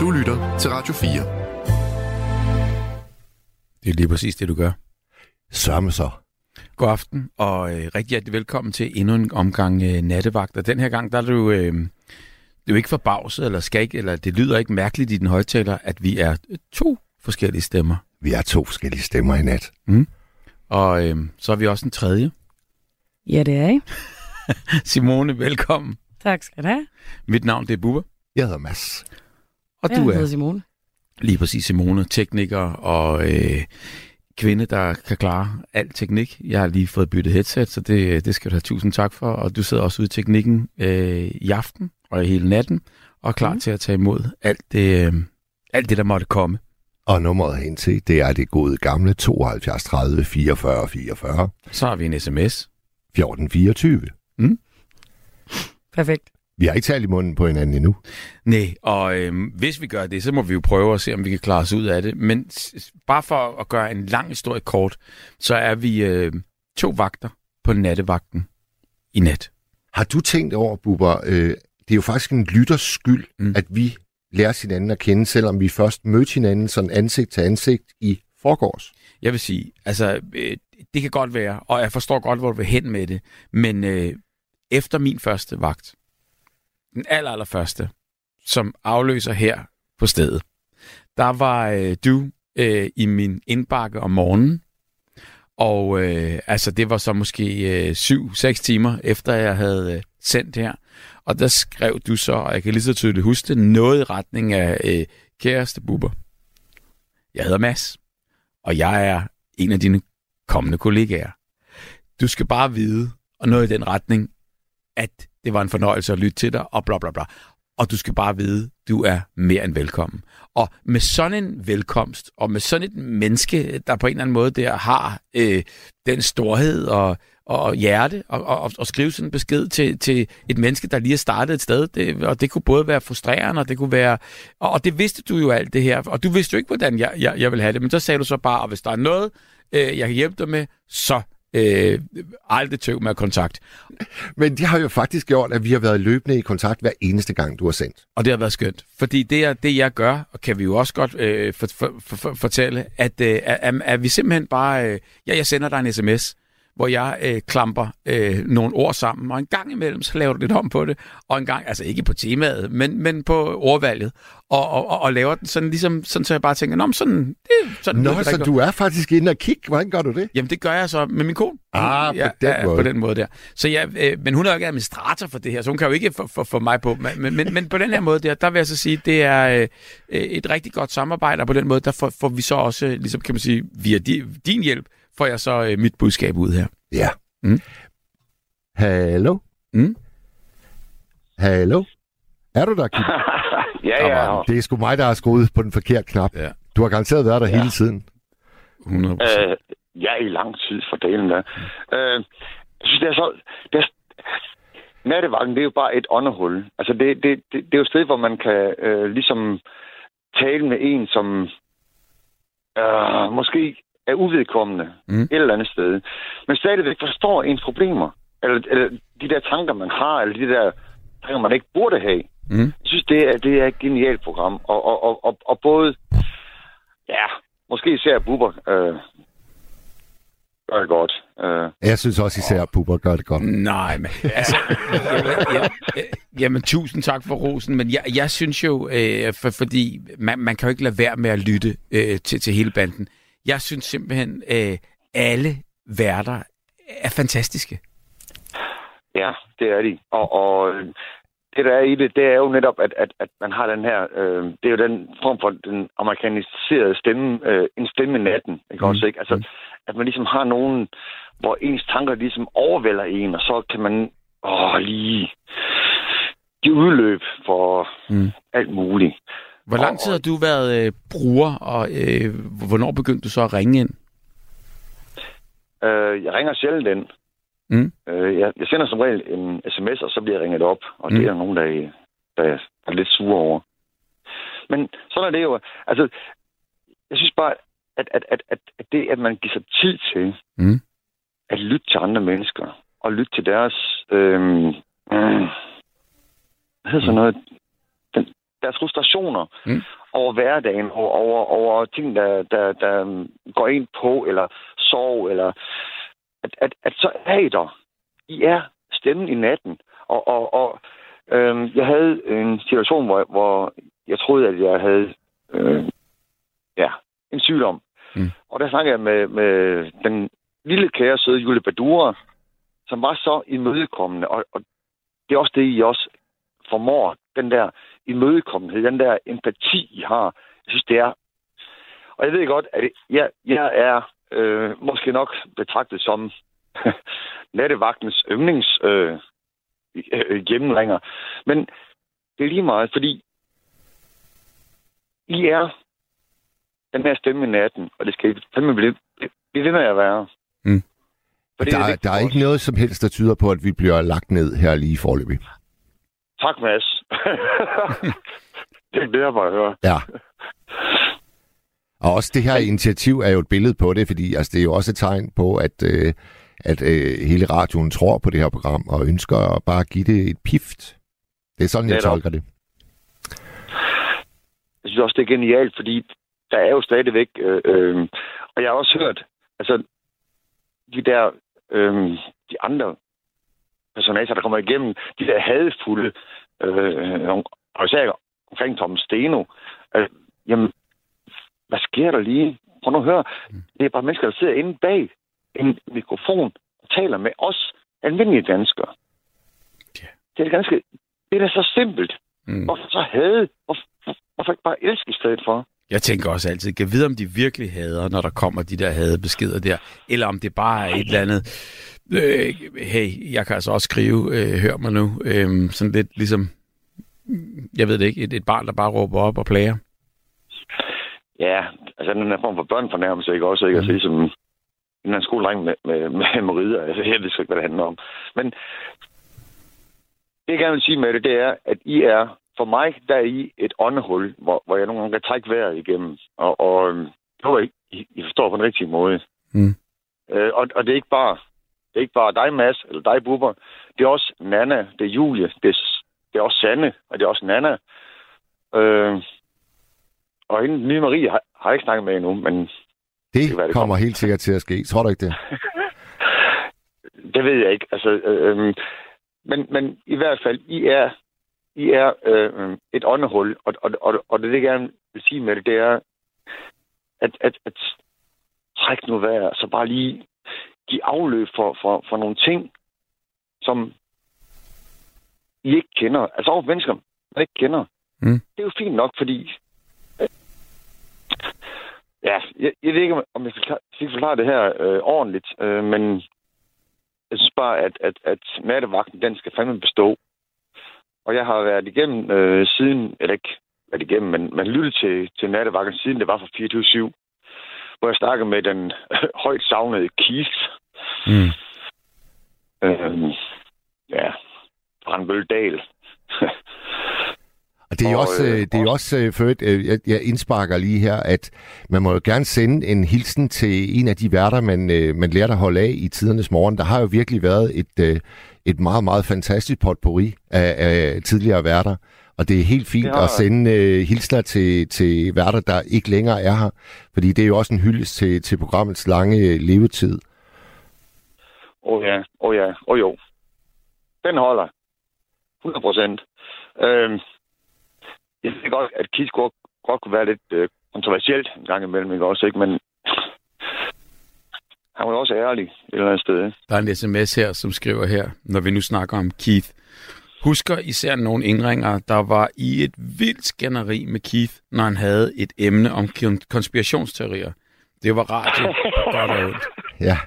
Du lytter til Radio 4. Det er lige præcis det, du gør. Sørme så. God aften, og øh, rigtig hjertelig velkommen til endnu en omgang øh, nattevagt. Og den her gang, der er du, øh, du er ikke forbavset, eller skal ikke, eller det lyder ikke mærkeligt i den højtaler, at vi er to forskellige stemmer. Vi er to forskellige stemmer i nat. Og øh, så er vi også en tredje. Ja, det er I. Simone, velkommen. Tak skal du have. Mit navn det er Bubber, Jeg hedder Mads. Og Jeg du er Simone. lige præcis Simone, tekniker og øh, kvinde, der kan klare al teknik. Jeg har lige fået byttet headset, så det, det skal du have tusind tak for. Og du sidder også ude i teknikken øh, i aften og hele natten, og er klar mm. til at tage imod alt det, øh, alt det, der måtte komme. Og nummeret hen til, det er det gode gamle 72 30 44 44 Så har vi en sms. 14 24. Perfekt. Vi har ikke talt i munden på hinanden endnu. Nej, og øh, hvis vi gør det, så må vi jo prøve at se, om vi kan klare os ud af det. Men bare for at gøre en lang historie kort, så er vi øh, to vagter på nattevagten i nat. Har du tænkt over, Bubber, øh, det er jo faktisk en lytters skyld, mm. at vi lærer hinanden at kende, selvom vi først mødte hinanden sådan ansigt til ansigt i forgårs. Jeg vil sige, altså, øh, det kan godt være, og jeg forstår godt, hvor du vil hen med det, men øh, efter min første vagt, den aller, aller første, som afløser her på stedet, der var øh, du øh, i min indbakke om morgenen, og øh, altså, det var så måske øh, syv, seks timer efter, jeg havde øh, sendt her, og der skrev du så, og jeg kan lige så tydeligt huske det, noget i retning af øh, kæreste buber. Jeg hedder Mads og jeg er en af dine kommende kollegaer. Du skal bare vide, og noget i den retning, at det var en fornøjelse at lytte til dig, og bla bla bla. Og du skal bare vide, du er mere end velkommen. Og med sådan en velkomst, og med sådan et menneske, der på en eller anden måde der har øh, den storhed og, og hjerte, og, og, og skrive sådan en besked til, til et menneske, der lige er startet et sted, det, og det kunne både være frustrerende, og det kunne være... Og, og det vidste du jo alt det her, og du vidste jo ikke, hvordan jeg, jeg, jeg ville have det, men så sagde du så bare, at hvis der er noget, øh, jeg kan hjælpe dig med, så øh, aldrig tøv med at kontakt. Men det har jo faktisk gjort, at vi har været løbende i kontakt hver eneste gang, du har sendt. Og det har været skønt. Fordi det, er, det jeg gør, og kan vi jo også godt øh, for, for, for, for, fortælle, at, øh, at, at vi simpelthen bare... Øh, ja, jeg sender dig en sms, hvor jeg øh, klamper øh, nogle ord sammen, og en gang imellem, så laver du lidt om på det, og en gang, altså ikke på temaet, men, men på ordvalget, og, og, og, og laver den sådan ligesom, sådan så jeg bare tænker, nå, men sådan, det, sådan Nå, det så du er faktisk inde og kigge. Hvordan gør du det? Jamen, det gør jeg så med min kone. Ah, på den ja, måde. på den måde der. Så jeg, øh, men hun er jo ikke administrator for det her, så hun kan jo ikke få, få, få mig på. Men, men, men på den her måde der, der vil jeg så sige, det er øh, et rigtig godt samarbejde, og på den måde, der får, får vi så også, ligesom kan man sige, via di, din hjælp, får jeg så øh, mit budskab ud her. Ja. Mm. Hallo? Mm? Hallo? Er du der, Kim? ja, ja. Det er sgu mig, der har skruet på den forkerte knap. Ja. Du har garanteret været der Ja. hele tiden. 100 Øh, ja, i lang tid for delen der. Øh, jeg synes, det er så... Det er, nattevagten, det er jo bare et åndehul. Altså, det, det, det, det er jo et sted, hvor man kan øh, ligesom tale med en, som øh, måske er uvedkommende Mm. et eller andet sted, men stadigvæk forstår ens problemer. Eller, eller de der tanker, man har, eller de der tanker, man ikke burde have. Mm. Jeg synes, det er, det er et genialt program. Og, og, og, og, og både, ja, måske især Bubber øh, gør det godt. Øh, Jeg synes også især, at Bubber gør det godt. Nej, men altså, jamen, jamen, jamen, tusind tak for rosen, men jeg, jeg synes jo, øh, for, fordi man, man kan jo ikke lade være med at lytte øh, til, til hele banden. Jeg synes simpelthen, øh, alle værter er fantastiske. ja, det er de. Og, og øh, det, der er i det, det er jo netop, at, at, at man har den her... Øh, det er jo den form for den amerikaniserede stemme, øh, en stemme i natten. Ikke Mm. også, ikke? Altså, at man ligesom har nogen, hvor ens tanker ligesom overvælder en, og så kan man åh, lige give udløb for Mm. alt muligt. Hvor lang tid har du været øh, bruger, og øh, hvornår begyndte du så at ringe ind? Øh, jeg ringer sjældent ind. Mm. Øh, jeg, jeg sender som regel en sms, og så bliver jeg ringet op. Og mm. det Mm. er der nogen, der, der er lidt sure over. Men sådan er det jo. Altså, jeg synes bare, at, at, at, at, at det, at man giver sig tid til Mm. at lytte til andre mennesker, og lytte til deres... Øh, øh, hvad hedder sådan noget? Deres frustrationer Mm. over hverdagen, over, over, over ting, der, der, der går ind på, eller sorg, eller at, at, at så er I der. I er stemmen i natten. Og, og, og øhm, jeg havde en situation, hvor, hvor jeg troede, at jeg havde øh, ja, en sygdom. Mm. Og der snakkede jeg med, med den lille kære søde Julie Badura, som var så imødekommende. Og, og det er også det, I også formår. Den der imødekommenhed, den der empati, I har. Jeg synes, det er... Og jeg ved godt, at jeg, jeg er øh, måske nok betragtet som nattevagtens yndlings øh, øh. Men det er lige meget, fordi I er den her stemme i natten, og det skal fandme blive, blive ved med at være. Mm. For det Der, er, der er ikke noget som helst, der tyder på, at vi bliver lagt ned her lige i forløbig. Tak, Mads. det glæder mig at høre. Ja. Og også det her initiativ er jo et billede på det, fordi altså, det er jo også et tegn på, at, øh, at øh, hele radioen tror på det her program og ønsker at bare give det et pift. Det er sådan, jeg Netop. tolker det. Jeg synes også, det er genialt, fordi der er jo stadigvæk... Øh, øh, og jeg har også hørt, altså, de der... Øh, de andre personager, der kommer igennem, de der hadefulde, øh, og især omkring Tom Steno, øh, jamen, hvad sker der lige? Prøv nu at høre. Det er bare mennesker, der sidder inde bag en mikrofon og taler med os almindelige danskere. Ja. Det er ganske... Det er så simpelt. Mm. Hvorfor så hade? Hvorfor, hvorfor ikke bare elske i stedet for? Jeg tænker også altid, kan vide, om de virkelig hader, når der kommer de der hadebeskeder der, eller om det bare er et eller andet, øh, hey, jeg kan altså også skrive, øh, hør mig nu, øh, sådan lidt ligesom, jeg ved det ikke, et, et barn, der bare råber op og plager. Ja, altså den her form for børnefornærmelse, ikke også? Ikke? Altså ligesom en eller anden skoledreng med, med, med morider. Altså, jeg ved ikke, hvad det handler om. Men det, jeg gerne vil sige med det, det er, at I er, for mig, der er I et åndehul, hvor, hvor jeg nogle gange kan trække vejret igennem. Og, og øhm, det håber jeg, I, I forstår på den rigtige måde. Mm. Øh, og, og det er ikke bare det er ikke bare dig, Mads, eller dig, Bubber. Det er også Nana, det er Julie, det er, det er også Sanne, og det er også Nana. Øh, og hende, nye Marie, har, har jeg ikke snakket med endnu, men Det kan være, det kommer kommer. helt sikkert til at ske. Tror du ikke det? det ved jeg ikke. Altså, øh, øh, men, men i hvert fald, I er, I er øh, et åndehul, og, og, og, og det, jeg gerne vil sige med det, det er, at, at, at træk nu vejret, så bare lige give afløb for, for, for nogle ting, som I ikke kender. Altså over mennesker, man ikke kender. Mm. Det er jo fint nok, fordi... øh, Ja, jeg, jeg ved ikke, om- jeg fik klar- fik forklaret det her øh, ordentligt, øh, men jeg synes bare, at, at, at nattevagten, den skal fandme bestå. Og jeg har været igennem øh, siden, eller ikke været igennem, men, men lyttet til, til nattevagten siden det var for 24 hvor jeg snakkede med den højt savnede Keith. Mm. Øh, ja, Brandbøl Dahl. Og det er jo Og, også, øh, øh, det er jo også øh, for øvrigt, øh, jeg, jeg indsparker lige her, at man må jo gerne sende en hilsen til en af de værter, man, øh, man lærte at holde af i tidernes morgen. Der har jo virkelig været et, øh, et meget, meget fantastisk potpourri af, af tidligere værter. Og det er helt fint har at sende øh, hilsner til, til værter, der ikke længere er her. Fordi det er jo også en hyldest til, til programmets lange øh, levetid. Åh oh, ja, åh oh, ja, åh oh, jo. Den holder. 100 procent. Øh, jeg ved godt, at Keith godt, godt kunne være lidt øh, kontroversielt en gang imellem, ikke også, ikke? Men han var også ærlig et eller andet sted. ikke? Der er en sms her, som skriver her, når vi nu snakker om Keith. Husker især nogle indringer, der var i et vildt skænderi med Keith, når han havde et emne om kon- konspirationsteorier. Det var radio, godt og ondt. Ja.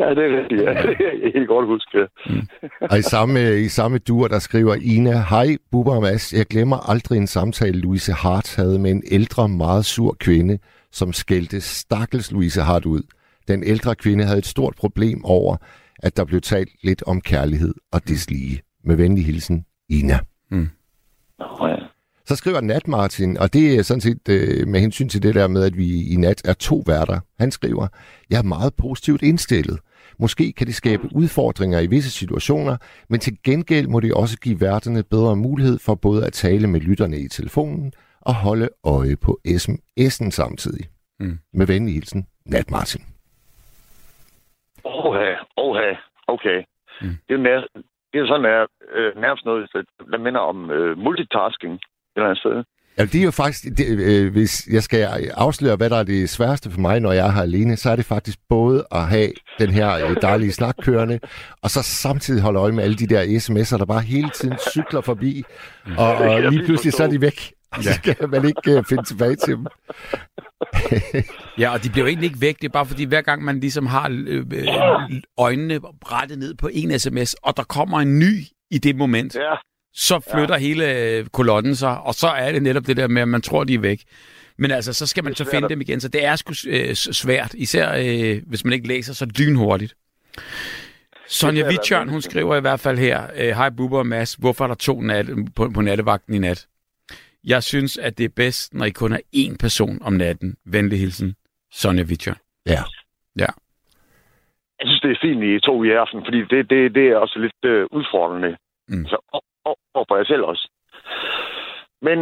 Ja, det er rigtigt. Ja. Det er jeg helt godt huske. Og i samme, i samme duer, der skriver Ina, Hej, Bubber og Mads. Jeg glemmer aldrig en samtale, Louise Hart havde med en ældre, meget sur kvinde, som skældte stakkels Louise Hart ud. Den ældre kvinde havde et stort problem over, at der blev talt lidt om kærlighed og deslige. Med venlig hilsen, Ina. Nå, ja. Så skriver Nat Martin, og det er sådan set øh, med hensyn til det der med, at vi i nat er to værter. Han skriver, jeg er meget positivt indstillet. Måske kan det skabe udfordringer i visse situationer, men til gengæld må det også give værterne bedre mulighed for både at tale med lytterne i telefonen og holde øje på sms'en samtidig. Mm. Med venlig hilsen, Nat Martin. Oha, oha, okay. Mm. Mm. Det, er nær, det er sådan, at øh, nærmest noget, der minder om øh, multitasking et eller andet sted. Ja, det er jo faktisk, det, øh, hvis jeg skal afsløre, hvad der er det sværeste for mig, når jeg er her alene, så er det faktisk både at have den her øh, dejlige snak kørende, og så samtidig holde øje med alle de der sms'er, der bare hele tiden cykler forbi, og, og lige pludselig så er de væk. Og så kan man ikke uh, finde tilbage til dem. Ja, og de bliver jo egentlig ikke væk. Det er bare fordi, hver gang man ligesom har øh, øh, øjnene rettet ned på en sms, og der kommer en ny i det moment, Ja, så flytter ja. hele øh, kolonnen sig, og så er det netop det der med, at man tror, de er væk. Men altså, så skal man så finde dem igen, så det er sgu øh, svært, især øh, hvis man ikke læser så lynhurtigt. Sonja vende hun skriver i hvert fald her, Hej Bubber og Mads, hvorfor er der to nat, på, på nattevagten i nat? Jeg synes, at det er bedst, når I kun er én person om natten. Venlig hilsen, Sonja Wittjørn. Ja. jeg synes, det er fint, I to i aften, fordi det, det, det er også lidt øh, udfordrende. Mm. Så og, og, og for jer selv også. Men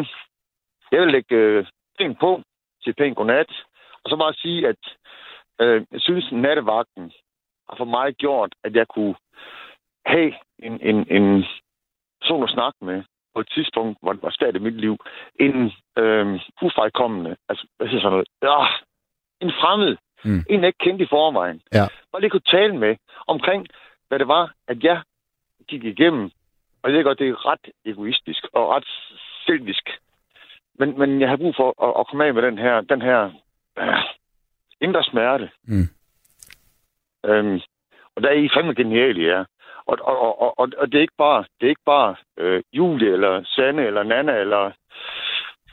jeg vil lægge øh, ting på til pænt godnat, og så bare sige, at øh, jeg synes, nattevagten har for mig gjort, at jeg kunne have en, en, en person at snakke med på et tidspunkt, hvor det var svært i mit liv. En øh, ufejkommende, altså hvad siger sådan noget, ja, en fremmed, Mm. en jeg ikke kendte i forvejen. Ja. Bare lige kunne tale med omkring, hvad det var, at jeg gik igennem. Og jeg ved godt, det er ret egoistisk og ret selvisk. Men, men jeg har brug for at, at komme af med den her, den her øh, indre smerte. Mm. Øhm, og der er I fandme geniale, ja. Og, og, og, og, og det er ikke bare, det er ikke bare øh, Julie, eller Sanne, eller Nana, eller,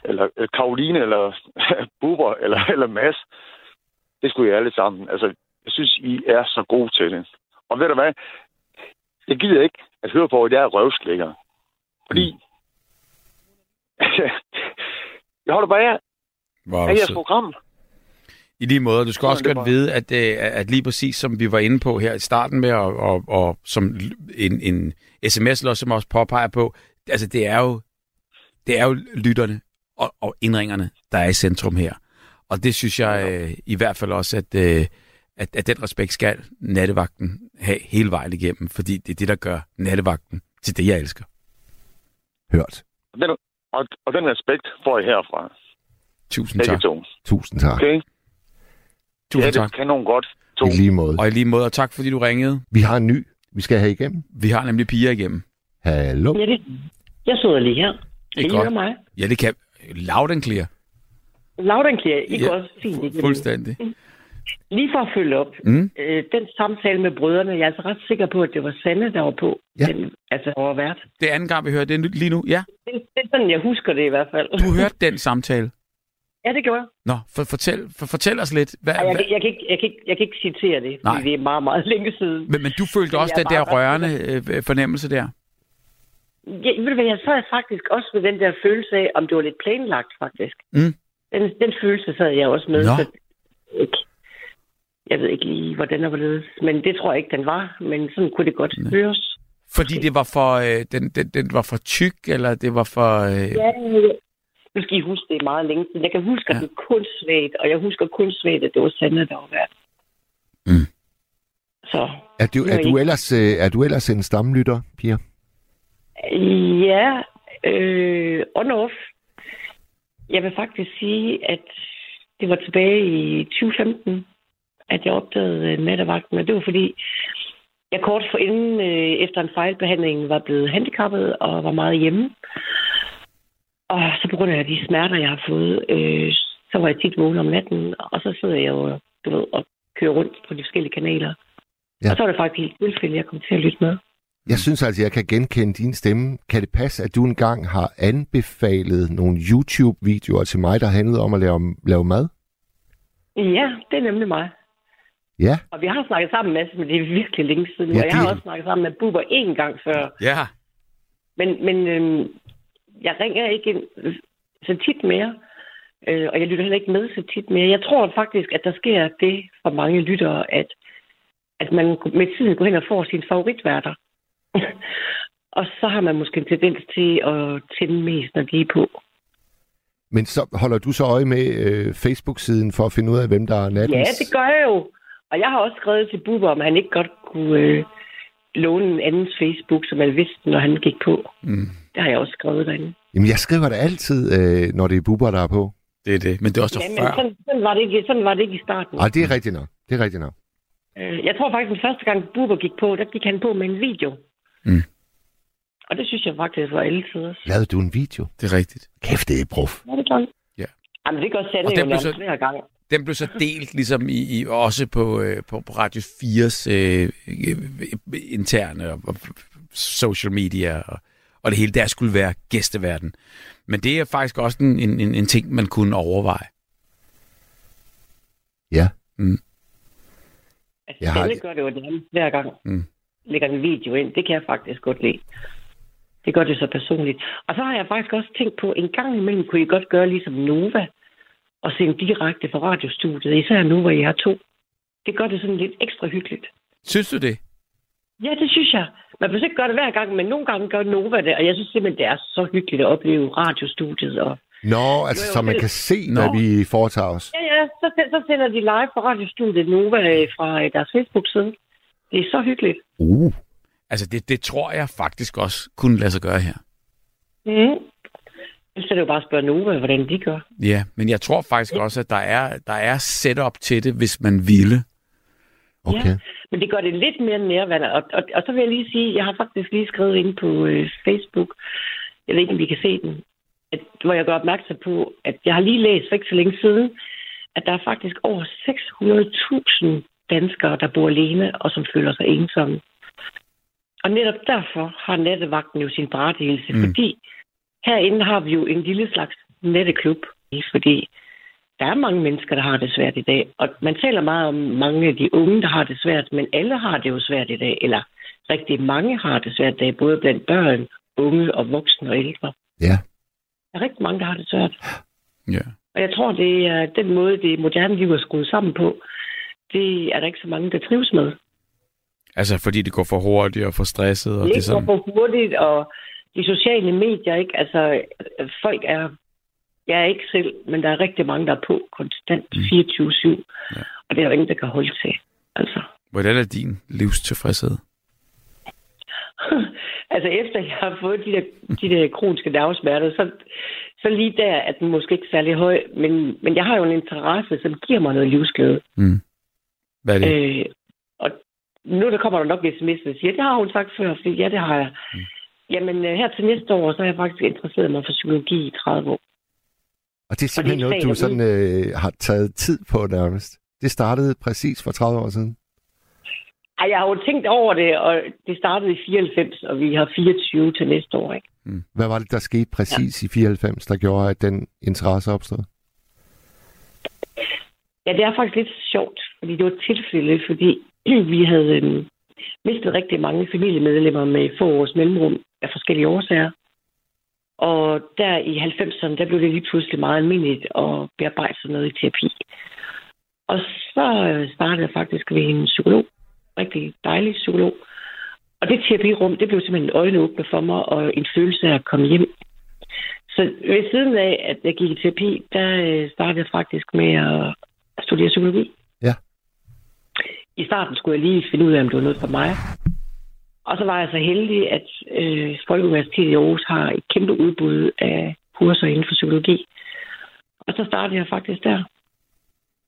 eller øh, Karoline, eller Bubber, eller, eller Mads. Det skulle I alle sammen. Altså, jeg synes, I er så gode til det. Og ved du hvad? Jeg gider ikke at høre på, at jeg er røvslækker. Fordi... jeg holder bare af, Hvor af jeres program. I lige måde, du skal også godt vide, at, øh, at lige præcis som vi var inde på her i starten med, og, og, og som en, en sms som også påpeger på, altså det er jo, det er jo lytterne og, og indringerne, der er i centrum her. Og det synes jeg øh, i hvert fald også, at, øh, at, at den respekt skal nattevagten have hele vejen igennem, fordi det er det, der gør nattevagten til det, jeg elsker. Hørt. Og den, og, og den respekt får I herfra. Tusind tak. Tusind tak. Okay? Tusind ja, tak. det kan nogen godt. To. I lige måde. Og i lige måde, og tak fordi du ringede. Vi har en ny, vi skal have igennem. Vi har nemlig piger igennem. Hallo. Ja, det, jeg sidder lige her. Det Kan er I godt. høre mig? Ja, det kan loud and clear. Loud and clear. I Ja, også fint igennem. Fuldstændig. Lige for at følge op. Mm. Øh, den samtale med brødrene, jeg er altså ret sikker på, at det var Sanne, der var på. Ja. Den, altså, over vært. Det er anden gang, vi hører det lige nu. Ja, Det, det er sådan, jeg husker det i hvert fald. du hørte den samtale. Ja, det gjorde jeg. Nå, for, fortæl, for, fortæl os lidt. Hvad, Ej, jeg, kan- jeg, kan ikke, jeg, kan ikke, jeg kan ikke citere det, fordi Nej. det er meget, meget længe siden. men, men du følte også jeg den der rørende øh, fornemmelse der? Ja, ved du hvad, jeg sad faktisk også med den der følelse af, om det var lidt planlagt, faktisk. Mm. Den, den følelse sad jeg også med. Nå. Så, ikke, jeg ved ikke lige, hvordan og hvorledes. Men det tror jeg ikke, den var. Men sådan kunne det godt Nej. høres. Fordi det var for, øh, den, den, den var for tyk, eller det var for... Øh, Ja, skal I huske, det er meget længe siden. Jeg kan huske, at Ja. det er kun svagt, og jeg husker kun svagt, at det var Sande, der var vært. Mm. Så Er du, er, du ellers, øh, er du ellers en stamlytter, Pia? ja, øh, on off. Jeg vil faktisk sige, at det var tilbage i 2015, at jeg opdagede øh, nattevagten, og det var fordi, jeg kort for inden øh, efter en fejlbehandling var blevet handicappet og var meget hjemme. Og så på grund af de smerter, jeg har fået, øh, så var jeg tit vågen om natten, og så sidder jeg jo, du ved, og kører rundt på de forskellige kanaler. Ja. Og så var det faktisk helt tilfælde, jeg kom til at lytte med. Jeg synes altså, jeg kan genkende din stemme. Kan det passe, at du engang har anbefalet nogle YouTube-videoer til mig, der handlede om at lave, lave mad? Ja, det er nemlig mig. Ja, Og vi har snakket sammen, Mads, men det er virkelig længe siden. Ja, og jeg har det- også snakket sammen med Bubber én gang før. ja. Men, men øhm, jeg ringer ikke ind så tit mere, øh, og jeg lytter heller ikke med så tit mere. Jeg tror faktisk, at der sker det for mange lyttere, at, at man med tiden går hen og får sine favoritværter. og så har man måske en tendens til at tænde mest, når de er på. Men så holder du så øje med øh, Facebook-siden for at finde ud af, hvem der er nattens? Ja, det gør jeg jo. Og jeg har også skrevet til Bubber, om han ikke godt kunne øh, låne en andens Facebook, som jeg vidste, når han gik på. Mm. Det har jeg også skrevet derinde. Jamen, jeg skriver det altid, øh, når det er buber, der er på. Det er det. Men det er også Ja, men før. sådan, sådan, var det ikke, sådan var det ikke i starten. Ej, det er rigtigt nok. Det er rigtigt nok. Øh, Jeg tror faktisk, den første gang Bubber gik på, der gik han på med en video. Mm. Og det synes jeg faktisk var alle tider. Lavede du en video? Det er rigtigt. Kæft, det er prof. Ja, det gør Ja. Jamen, det gør Sande jo så- hver gang. Den blev så delt ligesom i, i også på, øh, på, på Radio 4's øh, øh, interne og, og social media og, og det hele der skulle være gæsteverden. Men det er faktisk også en, en, en, en ting, man kunne overveje. Ja. Altså, Jeg har Sande det- gør det jo nærmest hver gang. Mm. Lægger en video ind. Det kan jeg faktisk godt lide. Det gør det så personligt. Og så har jeg faktisk også tænkt på, en gang imellem kunne I godt gøre ligesom Nova og sende direkte fra radiostudiet. Især nu, hvor I har to. Det gør det sådan lidt ekstra hyggeligt. Synes du det? Ja, det synes jeg. Man behøver ikke gøre det hver gang, men nogle gange gør Nova det, og jeg synes simpelthen, det er så hyggeligt at opleve radiostudiet. Og... Nå, altså, Jo, så man det- kan se, Nå. hvad vi foretager os. Ja, ja, så, så sender de live fra radiostudiet Nova øh, fra øh, deres Facebook-side. Det er så hyggeligt. Uh. Altså, det, det tror jeg faktisk også kunne lade sig gøre her. Mm. Så er det jo bare at spørge Nova, hvordan de gør. Ja, men jeg tror faktisk også, at der er, der er setup til det, hvis man ville. Okay. Ja. Men det gør det lidt mere nærværende. Og, og, og så vil jeg lige sige, jeg har faktisk lige skrevet ind på øh, Facebook, jeg ved ikke, om vi kan se den, at, hvor jeg gør opmærksom på, at jeg har lige læst for ikke så længe siden, at der er faktisk over 600.000 danskere, der bor alene og som føler sig ensomme. Og netop derfor har nattevagten jo sin berettigelse, Mm. fordi herinde har vi jo en lille slags netteklub, fordi der er mange mennesker, der har det svært i dag. Og man taler meget om mange af de unge, der har det svært, men alle har det jo svært i dag. Eller rigtig mange har det svært i dag, både blandt børn, unge og voksne og ældre. Ja. Der er rigtig mange, der har det svært. Ja. Og jeg tror, det er den måde, det moderne liv er skruet sammen på. Det er der ikke så mange, der trives med. Altså, fordi det går for hurtigt og for stresset. Og Det det er ikke går sådan, for hurtigt, og de sociale medier, ikke? Altså, folk er... Jeg er ikke selv, men der er rigtig mange, der er på konstant 24-7. Ja. Og det er jo ingen, der kan holde til. Altså. hvordan er din livstilfredshed? altså efter jeg har fået de der, de der kroniske nervesmerter, så, så lige der er den måske ikke særlig høj, men, men jeg har jo en interesse, som giver mig noget livsglæde. Mm. Hvad er det? Øh, og nu der kommer der nok en sms, der siger, det har hun sagt før, fordi ja, det har jeg. Mm. Jamen øh, her til næste år, så har jeg faktisk interesseret mig for psykologi i 30 år. Og det er simpelthen noget, du sådan, øh, har taget tid på nærmest. Det startede præcis for 30 år siden. Ej, jeg har jo tænkt over det, og det startede i 94, og vi har 24 til næste år, ikke? Hvad var det, der skete præcis ja. i 94, der gjorde, at den interesse opstod? Ja, det er faktisk lidt sjovt, fordi det var et tilfælde, fordi vi havde øhm, mistet rigtig mange familiemedlemmer med få års mellemrum af forskellige årsager. Og der i 90'erne, der blev det lige pludselig meget almindeligt at bearbejde sådan noget i terapi. Og så øh, startede jeg faktisk ved en psykolog, rigtig dejlig psykolog. Og det terapirum, det blev simpelthen en øjenåbner for mig, og en følelse af at komme hjem. Så ved siden af, at jeg gik i terapi, der øh, startede jeg faktisk med at studere psykologi. Ja. I starten skulle jeg lige finde ud af, om det var noget for mig. Og så var jeg så heldig, at øh, Folkeuniversitetet i Aarhus har et kæmpe udbud af kurser inden for psykologi. Og så startede jeg faktisk der.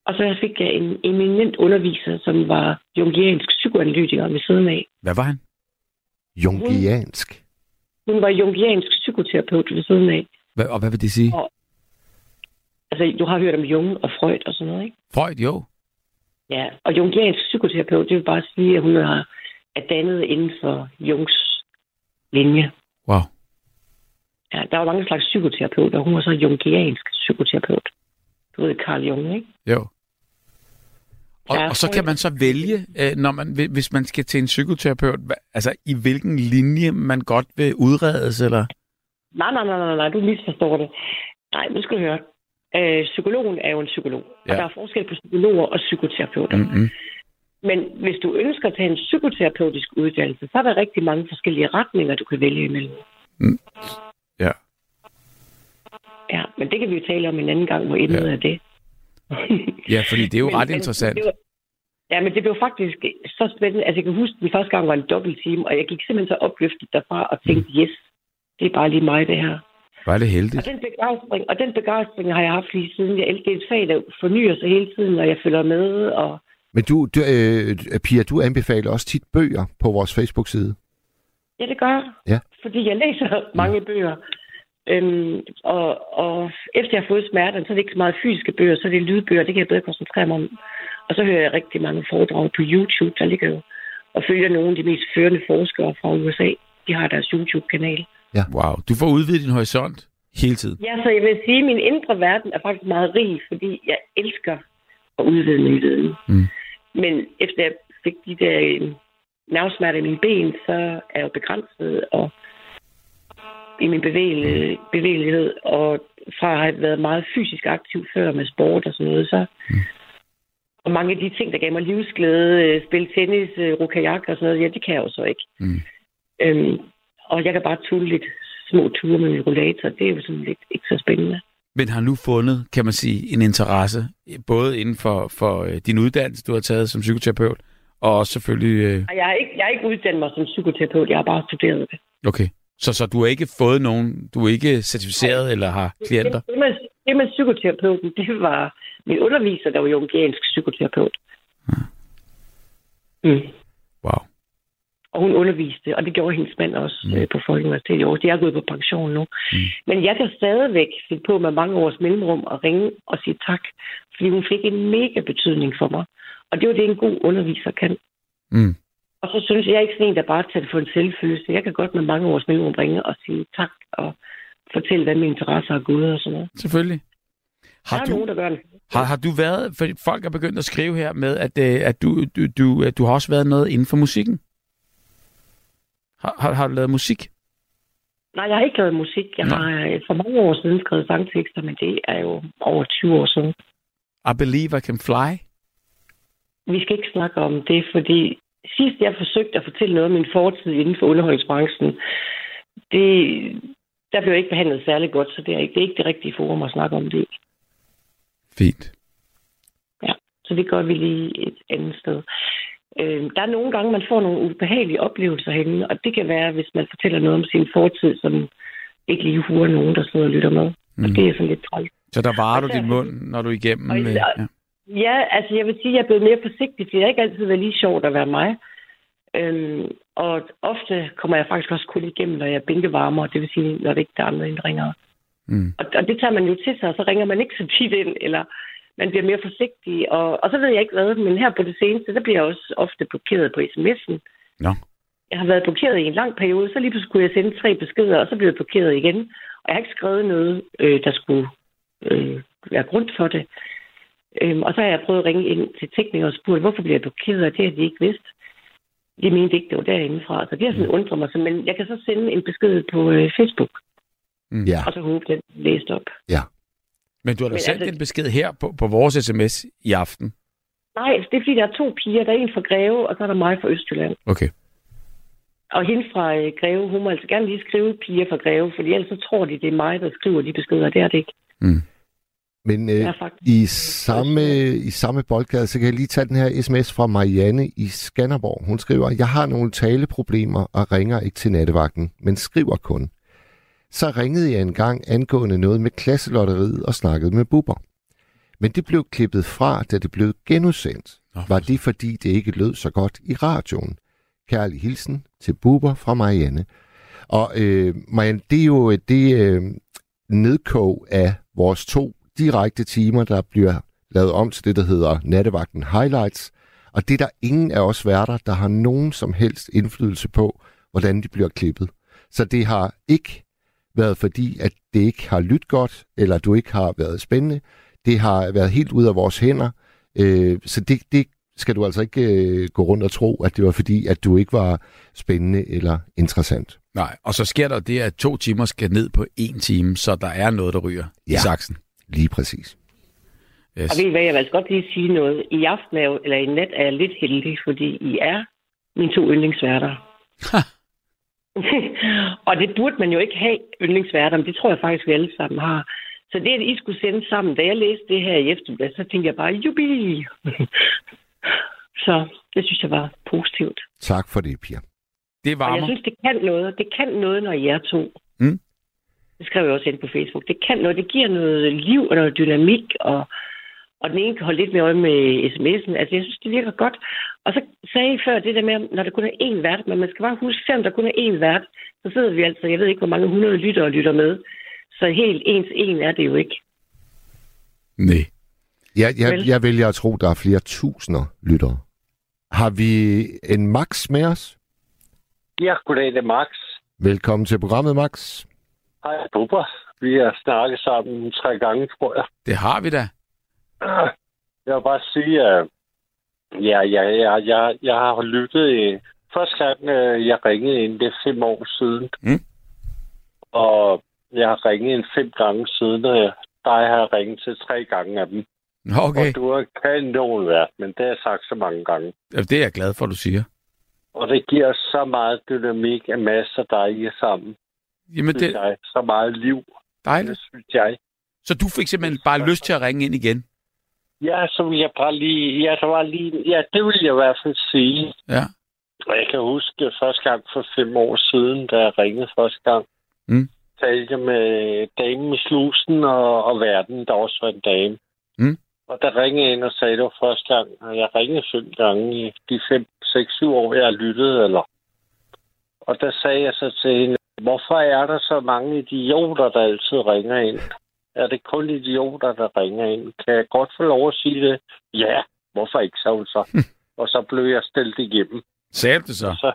Og så fik jeg en eminent underviser, som var jungiansk psykoanalytiker ved siden af. Hvad var han? Jungiansk. Hun var jungiansk psykoterapeut ved siden af. Hvad, og hvad vil det sige? Altså, du har hørt om Jung og Freud og sådan noget, ikke? Freud, jo. Ja, og jungiansk psykoterapeut, det vil bare sige, at hun er, er dannet inden for Jungs linje. Wow. Ja, der var mange slags psykoterapeuter, og hun var så jungiansk psykoterapeut. Du ved, Carl Jung, ikke? Jo. Og, Ja, og så kan man så vælge, øh, når man, hvis man skal til en psykoterapeut, altså i hvilken linje man godt vil udredes, eller? Nej, nej, nej, nej, nej, du misforstår det. Nej, nu skal du høre. Øh, psykologen er jo en psykolog. Ja. og der er forskel på psykologer og psykoterapeuter. Mm-hmm. Men hvis du ønsker at tage en psykoterapeutisk uddannelse, så er der rigtig mange forskellige retninger, du kan vælge imellem. Ja. Ja, men det kan vi jo tale om en anden gang, hvor emnet Ja. er det. Ja, fordi det er jo Men- ret men interessant. var- Ja, men det blev faktisk så spændende. Altså, jeg kan huske, at den første gang var en dobbelt time, og jeg gik simpelthen så opløftet derfra og tænkte, yes, det er bare lige mig, det her. Var det Og heldigt? den begejstring, og den begejstring har jeg haft lige siden. Jeg elsker et fag, der fornyer sig hele tiden, og jeg følger med. Og Men du, du øh, Pia, du anbefaler også tit bøger på vores Facebook-side. ja, det gør jeg. Ja. Fordi jeg læser mange bøger. Øhm, og, og efter jeg har fået smerterne, så er det ikke så meget fysiske bøger, så er det lydbøger. Det kan jeg bedre koncentrere mig om. Og så hører jeg rigtig mange foredrag på YouTube, der ligger jo og følger nogle af de mest førende forskere fra USA. De har deres YouTube-kanal. Wow. Du får udvidet din horisont hele tiden. Ja, så jeg vil sige, at min indre verden er faktisk meget rig, fordi jeg elsker at udvide min viden. Mm. Men efter jeg fik de der øh, nervesmerter i mine ben, så er jeg jo begrænset og i min bevægelig, bevægelighed. Og fra at have været meget fysisk aktiv før med sport og sådan noget, så... Og mange af de ting, der gav mig livsglæde, øh, spille tennis, øh, ro kajak og sådan noget, ja, det kan jeg jo så ikke. Mm. Øhm, og jeg kan bare tulle lidt små ture med min rollator. Det er jo sådan lidt ikke så spændende. Men har nu fundet, kan man sige, en interesse, både inden for, for øh, din uddannelse, du har taget som psykoterapeut, og også selvfølgelig... Øh, Jeg har ikke, jeg har ikke uddannet mig som psykoterapeut, jeg har bare studeret det. okay. Så, så du har ikke fået nogen, du er ikke certificeret eller har klienter? Det, det, med, det med psykoterapeuten, det var min underviser, der var jungiansk psykoterapeut. Mm. Og hun underviste, og det gjorde hendes mand også Mm. øh, på Folkeuniversitetet i Aarhus. De er gået på pension nu. Mm. Men jeg kan stadigvæk finde på med mange års mellemrum at ringe og sige tak, fordi hun fik en mega betydning for mig. Og det er jo det, en god underviser kan. Mm. Og så synes jeg, jeg er ikke sådan en, der bare tager det for en selvfølge. Jeg kan godt med mange års mellemrum ringe og sige tak og fortælle, hvad mine interesser er gået og sådan noget. Selvfølgelig. Der Har er du, nogen, der gør det. har, har du været, for folk er begyndt at skrive her med, at, øh, at, du, du, du, du har også været noget inden for musikken? Har, har, har du lavet musik? Nej, jeg har ikke lavet musik. Jeg Nå. har øh, for mange år siden skrevet sangtekster, men det er jo over 20 år siden. I Believe I Can Fly? Vi skal ikke snakke om det, fordi sidst jeg forsøgte at fortælle noget om min fortid inden for underholdningsbranchen, det, der blev jeg ikke behandlet særlig godt, så det er ikke det, er ikke det rigtige forum at snakke om det. Fint. Så det gør vi lige et andet sted. Øh, der er nogle gange, man får nogle ubehagelige oplevelser henne, og det kan være, hvis man fortæller noget om sin fortid, som ikke lige huer nogen, der sidder og lytter med. Mm. Og det er sådan lidt træls. Så der varer du Og så- din mund, når du er igennem? Og øh, ja. Ja, altså jeg vil sige, at jeg er blevet mere forsigtig, fordi det har ikke altid været lige sjovt at være mig. Øhm, og ofte kommer jeg faktisk også kun igennem, når jeg er bænkevarmer, det vil sige, når det ikke er andre indringer. Mm. Og, og det tager man jo til sig, og så ringer man ikke så tit ind, eller man bliver mere forsigtig. Og, og så ved jeg ikke hvad, men her på det seneste, der bliver jeg også ofte blokeret på sms'en. Nå. Jeg har været blokeret i en lang periode, så lige pludselig kunne jeg sende tre beskeder, og så blev jeg blokeret igen. Og jeg har ikke skrevet noget, øh, der skulle øh, være grund for det. Øhm, og så har jeg prøvet at ringe ind til teknikere og spurgt, hvorfor bliver jeg blokeret, og det har de ikke vidst. De mente ikke, det var derindefra. Så det har sådan undret mig. Så, men jeg kan så sende en besked på øh, Facebook, Mm. Ja, og så håbe, den læst op. Men du har da sendt altså- en besked her på, på vores sms i aften. Nej, det er fordi, der er to piger. Der er en fra Greve, og så er der mig fra Østjylland. Okay. Og hende fra øh, Greve, hun må altså gerne lige skrive piger fra Greve, fordi ellers så tror de, det er mig, der skriver de beskeder. Det er det ikke. Mm. men øh, i, samme, i samme boldgade, så kan jeg lige tage den her sms fra Marianne i Skanderborg. Hun skriver, jeg har nogle taleproblemer og ringer ikke til nattevagten, men skriver kun. Så ringede jeg en gang angående noget med klasselotteriet og snakkede med Bubber. Men det blev klippet fra, da det blev genudsendt. Var det fordi, det ikke lød så godt i radioen? Kærlig hilsen til Bubber fra Marianne. Og øh, Marianne, det er jo det øh, nedkog af vores to direkte timer, der bliver lavet om til det, der hedder Nattevagten Highlights. Og det er der ingen af os værter, der har nogen som helst indflydelse på, hvordan de bliver klippet. Så det har ikke været fordi, at det ikke har lyttet godt, eller du ikke har været spændende. Det har været helt ud af vores hænder. Øh, så det, det skal du altså ikke øh, gå rundt og tro, at det var fordi, at du ikke var spændende eller interessant. Nej, og så sker der det, at to timer skal ned på en time, så der er noget, der ryger ja. i saksen. Lige præcis. Yes. Og ved I hvad, jeg vil altså godt lige sige noget. I aften er jo, eller i nat er jeg lidt heldig, fordi I er mine to yndlingsværter. Og det burde man jo ikke have, yndlingsværter, men det tror jeg faktisk, vi alle sammen har. Så det, at I skulle sende sammen, da jeg læste det her i eftermiddag, så tænkte jeg bare, jubi! så det synes jeg var positivt. Tak for det, Pia. Det Og jeg synes, det kan noget. Det kan noget, når I er to. Mm. Det skrev jeg også ind på Facebook. Det kan noget. Det giver noget liv og noget dynamik, og, og den ene kan holde lidt mere øje med sms'en. Altså, jeg synes, det virker godt. Og så sagde I før det der med, når der kun er én vært, men man skal bare huske, selvom der kun er én vært, så sidder vi altså, jeg ved ikke, hvor mange hundrede lyttere lytter med. Så helt ens en er det jo ikke. Nej. Jeg, jeg, Vel? jeg vælger at tro, der er flere tusinder lyttere. Har vi en Max med os? Ja, goddag, det er Max. Velkommen til programmet, Max. Hej, Bubber. Vi har snakket sammen tre gange, tror jeg. Det har vi da. Jeg vil bare sige, at ja, ja, ja, jeg, jeg har lyttet i... Første gang, øh, jeg ringede ind, det er fem år siden. Mm. Og jeg har ringet ind fem gange siden, og jeg, dig har ringet til tre gange af dem. Okay, Og du har kanon været, men det har jeg sagt så mange gange. det er jeg glad for, du siger. Og det giver så meget dynamik af masser, der er i sammen. Jamen, det er jeg. Så meget liv, det dejligt. synes jeg. Så du fik simpelthen bare lyst til at ringe ind igen? Ja, så vil jeg bare lige... Ja, der var lige... Ja, det vil jeg i hvert fald sige. Ja. Og jeg kan huske første gang for fem år siden, da jeg ringede første gang. Mm. Talte jeg med damen i slusen og, og verden, der også var en dame. Mm. Og der ringede jeg ind og sagde, det var første gang. Og jeg ringede fem gange i de fem, seks, syv år, jeg lyttet. Eller. Og der sagde jeg så til hende, hvorfor er der så mange idioter, der altid ringer ind? Er det kun idioter, der ringer ind? Kan jeg godt få lov at sige det? Ja, hvorfor ikke, så hun så. og så blev jeg stillet igennem. Sagde du det så? Så,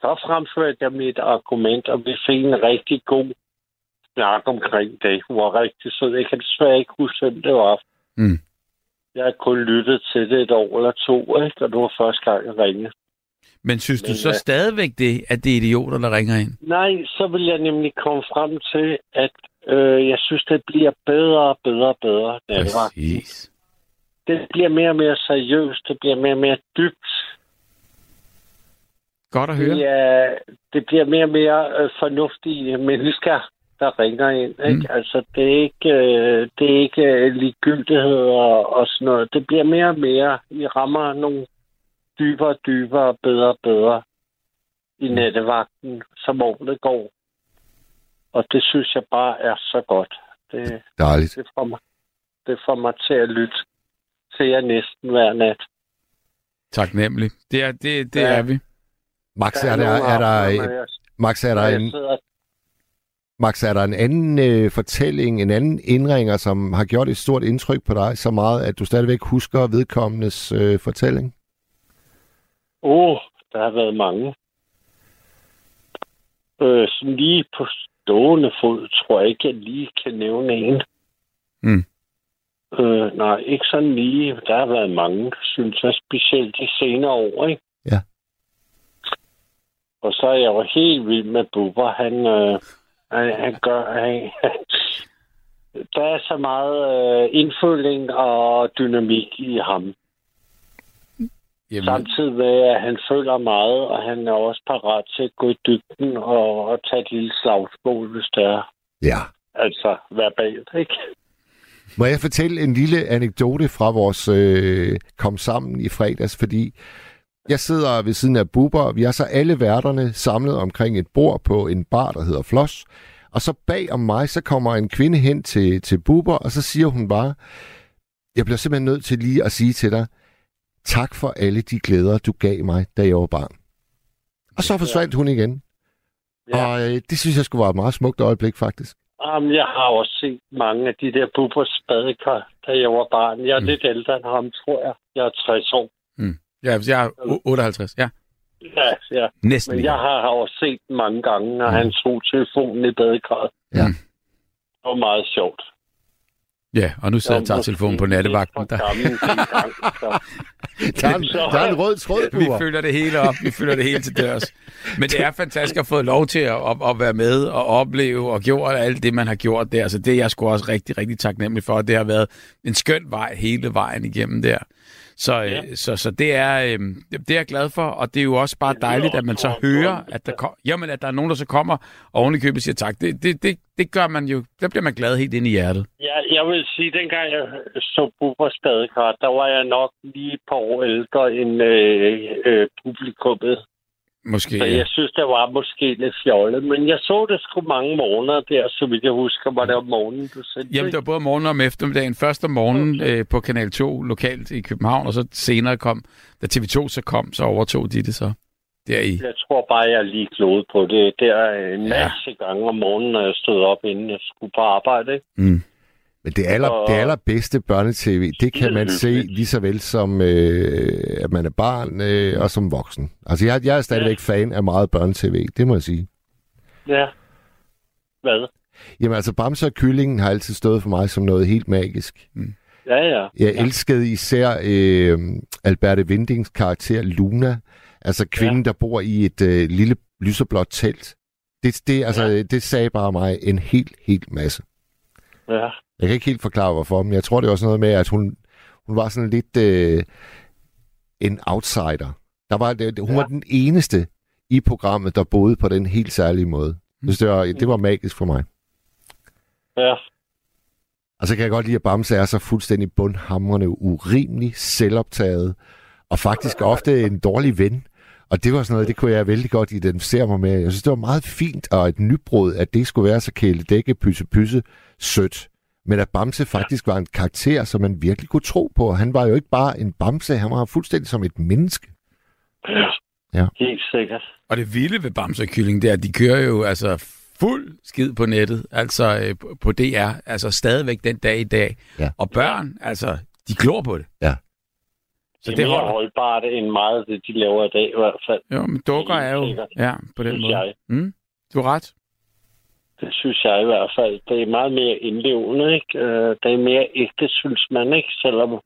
så fremførte jeg mit argument, og vi fik en rigtig god snak omkring det. Hun var rigtig sød. Jeg kan desværre ikke huske, hvem det var. Mm. Jeg har kun lyttet til det et år eller to, ikke? og det var første gang, jeg ringede. Men synes du Men, så øh, stadigvæk det, at det er idioter, der ringer ind? Nej, så vil jeg nemlig komme frem til, at øh, jeg synes, det bliver bedre og bedre og bedre. nattevagt. Præcis. Det bliver mere og mere seriøst. Det bliver mere og mere dybt. Godt at høre. Det, er, det bliver mere og mere øh, fornuftige mennesker, der ringer ind. Ikke? Mm. Mm. Altså, det er ikke, øh, det er ikke øh, ligegyldighed og, og sådan noget. Det bliver mere og mere. I rammer nogle dybere og dybere og bedre og bedre i nattevagten, som året går. Og det synes jeg bare er så godt. Det, Dejligt. det, får mig, det får mig til at lytte til jer næsten hver nat. Taknemmelig. Det er, det, det Ja. er vi. Max, Der er der, nogle er der, Max, er der en, Max, er der en anden øh, fortælling, en anden indringer, som har gjort et stort indtryk på dig, så meget, at du stadigvæk husker vedkommendes øh, fortælling? Åh, oh, der har været mange. Øh, sådan lige på stående fod, tror jeg ikke, jeg lige kan nævne en. Mm. Øh, nej, ikke sådan lige. Der har været mange, synes jeg, specielt de senere år, ikke? Ja. Og så er jeg jo helt vild med Bubber. Han, øh, han, han gør... Han, der er så meget øh, indføling og dynamik i ham. Jamen, Samtidig med, at han føler meget, og han er også parat til at gå i dybden og, og tage et lille slagsmål, hvis det er. Ja. Altså verbalt, ikke? Må jeg fortælle en lille anekdote fra vores øh, kom sammen i fredags, fordi jeg sidder ved siden af Bubber, og vi har så alle værterne samlet omkring et bord på en bar, der hedder Floss. Og så bag om mig, så kommer en kvinde hen til, til Bubber, og så siger hun bare, jeg bliver simpelthen nødt til lige at sige til dig, tak for alle de glæder, du gav mig, da jeg var barn. Og så forsvandt hun igen. Ja. Og øh, det synes jeg skulle være et meget smukt øjeblik, faktisk. Jamen, jeg har også set mange af de der Bubbers badekar, da jeg var barn. Jeg er Mm. mm. lidt ældre end ham, tror jeg. Jeg er 60 år. ja, jeg er o- 58. Ja, Ja, ja. næsten. Men jeg har også set mange gange, når Mm. han tog telefonen i badekarret. Ja. Mm. Det var meget sjovt. Ja, og nu sidder jeg og tager telefonen på nattevagten. Der. Der er en, der er en rød tråd, Vi følger det hele op. Vi følger det hele til dørs. Men det er fantastisk at få lov til at, at, at være med og opleve og gjort alt det, man har gjort der. Så det er jeg sgu også rigtig, rigtig taknemmelig for. Det har været en skøn vej hele vejen igennem der. Så, ja. Ja. så, så det, er, øh, det er jeg glad for, og det er jo også bare dejligt, at man så hører, at der, kom, jamen, at der er nogen, der så kommer og oven i købet siger tak. Det, det, det, det gør man jo, der bliver man glad helt ind i hjertet. Ja, jeg vil sige, dengang jeg så Bubbers badekar, der var jeg nok lige et par år ældre end øh, øh, publikummet. Måske, Så ja. jeg synes, det var måske lidt fjollet. Men jeg så det sgu mange måneder der, så vidt jeg husker, var det om morgenen, du sendte Jamen, det var både om morgenen og om eftermiddagen. Først om morgenen Okay. øh, på Kanal 2 lokalt i København, og så senere kom, da TV2 så kom, så overtog de det så. Der i. Jeg tror bare, jeg lige klodet på det. Der en Ja. masse gange om morgenen, når jeg stod op, inden jeg skulle på arbejde. Ikke? Mm. Men det, aller, Og- det allerbedste børnetv, det kan man se lige så vel som, øh, at man er barn øh, og som voksen. Altså, jeg, jeg er stadigvæk fan af meget børnetv, det må jeg sige. Ja. Hvad? Jamen altså, Bamse og Kyllingen har altid stået for mig som noget helt magisk. Ja, ja. Jeg Ja. elskede især øh, Alberte Vindings karakter Luna, altså kvinden, ja. der bor i et øh, lille lyserblåt telt. Det, det, altså, Ja. det sagde bare mig en helt, helt masse. Ja. Jeg kan ikke helt forklare, hvorfor, men jeg tror, det var sådan noget med, at hun, hun var sådan lidt øh, en outsider. Der var, det, hun ja. Var den eneste i programmet, der boede på den helt særlige måde. Synes, det var, det var magisk for mig. Ja. Og så kan jeg godt lide, at Bamse er så fuldstændig bundhamrende, urimelig, selvoptaget, og faktisk ofte en dårlig ven. Og det var sådan noget, det kunne jeg vældig godt identificere mig med. Jeg synes, det var meget fint og et nybrud, at det skulle være så kæledække, pysse, pysse, sødt. Men at Bamse faktisk var en karakter, som man virkelig kunne tro på. Han var jo ikke bare en Bamse, han var fuldstændig som et menneske. Ja. Ja. Helt sikkert. Og det vilde ved Bamse og Kylling, det er, at de kører jo altså fuld skid på nettet, altså øh, på- DR, altså stadigvæk den dag i dag. Ja. Og børn, altså, de glor på det. Ja. Så det er mere holder. holdbart end meget, det de laver i dag i hvert fald. Jo, men dukker er jo, Sikkert. ja, på den måde. jeg. Mm, du har ret. Det synes jeg i hvert fald. Det er meget mere indlevende, ikke? Øh, Det er mere ægte, synes man, ikke? Selvom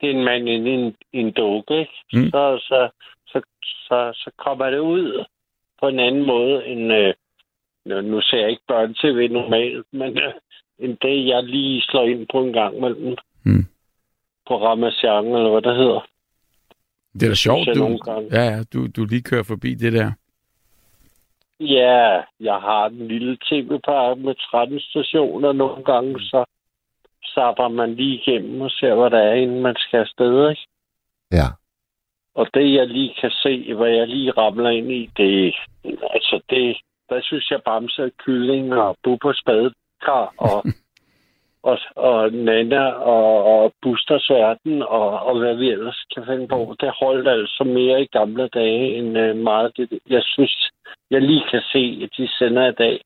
det er en mand inde i en, en dukke, ikke? Mm. Så, så, så, så, så kommer det ud på en anden måde end... Øh, nu, ser jeg ikke børn-tv normalt, men øh, end det, jeg lige slår ind på en gang mellem. Mm. På Ramazan, eller hvad det hedder. Det er da sjovt, du, ja, ja, du, du lige kører forbi det der. Ja, jeg har en lille tv-park med 13 stationer. Nogle gange så sapper man lige igennem og ser, hvad der er, inden man skal afsted. Ikke? Ja. Og det, jeg lige kan se, hvad jeg lige ramler ind i, det altså det, der synes jeg Bamse og Kylling og Bubbers badekar og, og, og Nana og, og Busters Verden og, og hvad vi ellers kan finde på, det holdt altså mere i gamle dage end uh, meget det, jeg synes, jeg lige kan se, at de sender i dag.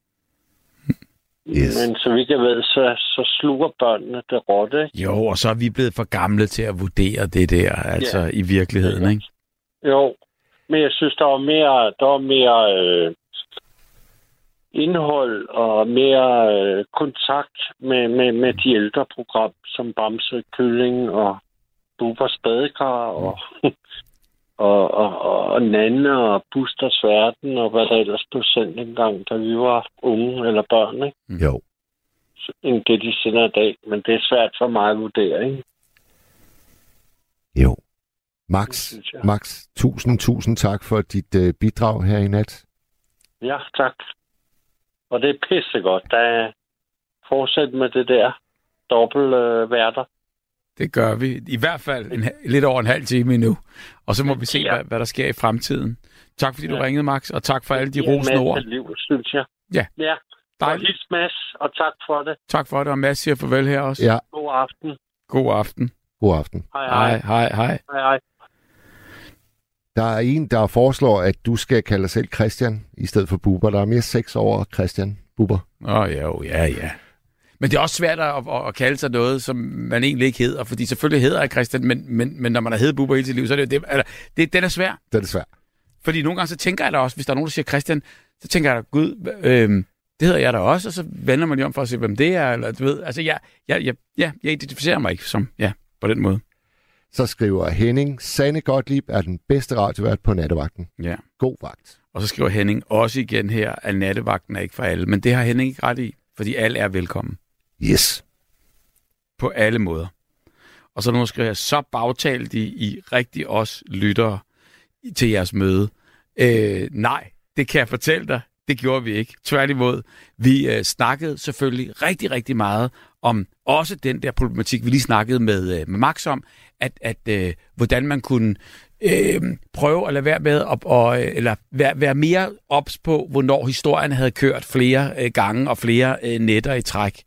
Yes. Men så vidt jeg ved, så, så sluger børnene det rotte. Jo, og så er vi blevet for gamle til at vurdere det der, altså i virkeligheden, Ja. ikke? Jo, men jeg synes, der var mere, der var mere øh, indhold og mere øh, kontakt med, med, med de ældre program, som Bamse, Kylling og Bubers Badekar og, og, og, og, og Nanne og Busters Verden og hvad der ellers blev sendt engang, da vi var unge eller børn, ikke? Jo. end det, de sender i dag. Men det er svært for mig at vurdere, ikke? Jo. Max. Max, tusind, tusind tak for dit øh, bidrag her i nat. Ja, tak. Og det er pissegodt. Der fortsæt med det der dobbelt øh, værter. Det gør vi. I hvert fald en, lidt over en halv time endnu. Og så må vi se, Ja. hvad, hvad der sker i fremtiden. Tak fordi du Ja. ringede, Max, og tak for alle de er rosende ord. liv, synes jeg. Ja. Ja. Og Dejligt. hils Mads, og tak for det. Tak for det, og Mads siger farvel her også. Ja, God aften. God aften. god aften. Hej, Hej, hej. hej, hej. Hej, hej. Der er en, der foreslår, at du skal kalde dig selv Christian, i stedet for Buber. Der er mere sex over Christian Buber. Åh, oh, ja, jo, ja, ja. Men det er også svært at, at, at kalde sig noget, som man egentlig ikke hedder, fordi selvfølgelig hedder jeg Christian, men, men, men når man har heddet Bubber hele sit liv, så er det jo det, altså, det, den er svær. Det er det svært. Fordi nogle gange så tænker jeg da også, hvis der er nogen, der siger Christian, så tænker jeg da, gud, øh, det hedder jeg da også, og så vender man lige om for at se, hvem det er, eller du ved, altså jeg, jeg, jeg, ja, jeg identificerer mig ikke som, ja, på den måde. Så skriver Henning, Sande Gottlieb er den bedste radiovært på nattevagten. Ja. God vagt. Og så skriver Henning også igen her, at nattevagten er ikke for alle, men det har Henning ikke ret i, fordi alle er velkommen Yes. på alle måder. Og så nu skriver jeg, så bagtalte de i rigtig os lyttere til jeres møde. Øh, nej, det kan jeg fortælle dig. Det gjorde vi ikke. Tværtimod, vi øh, snakkede selvfølgelig rigtig, rigtig meget om også den der problematik, vi lige snakkede med, øh, med Max om, at, at øh, hvordan man kunne øh, prøve at lade være med at, og, øh, eller være, være mere ops på, hvornår historien havde kørt flere øh, gange og flere øh, netter i træk.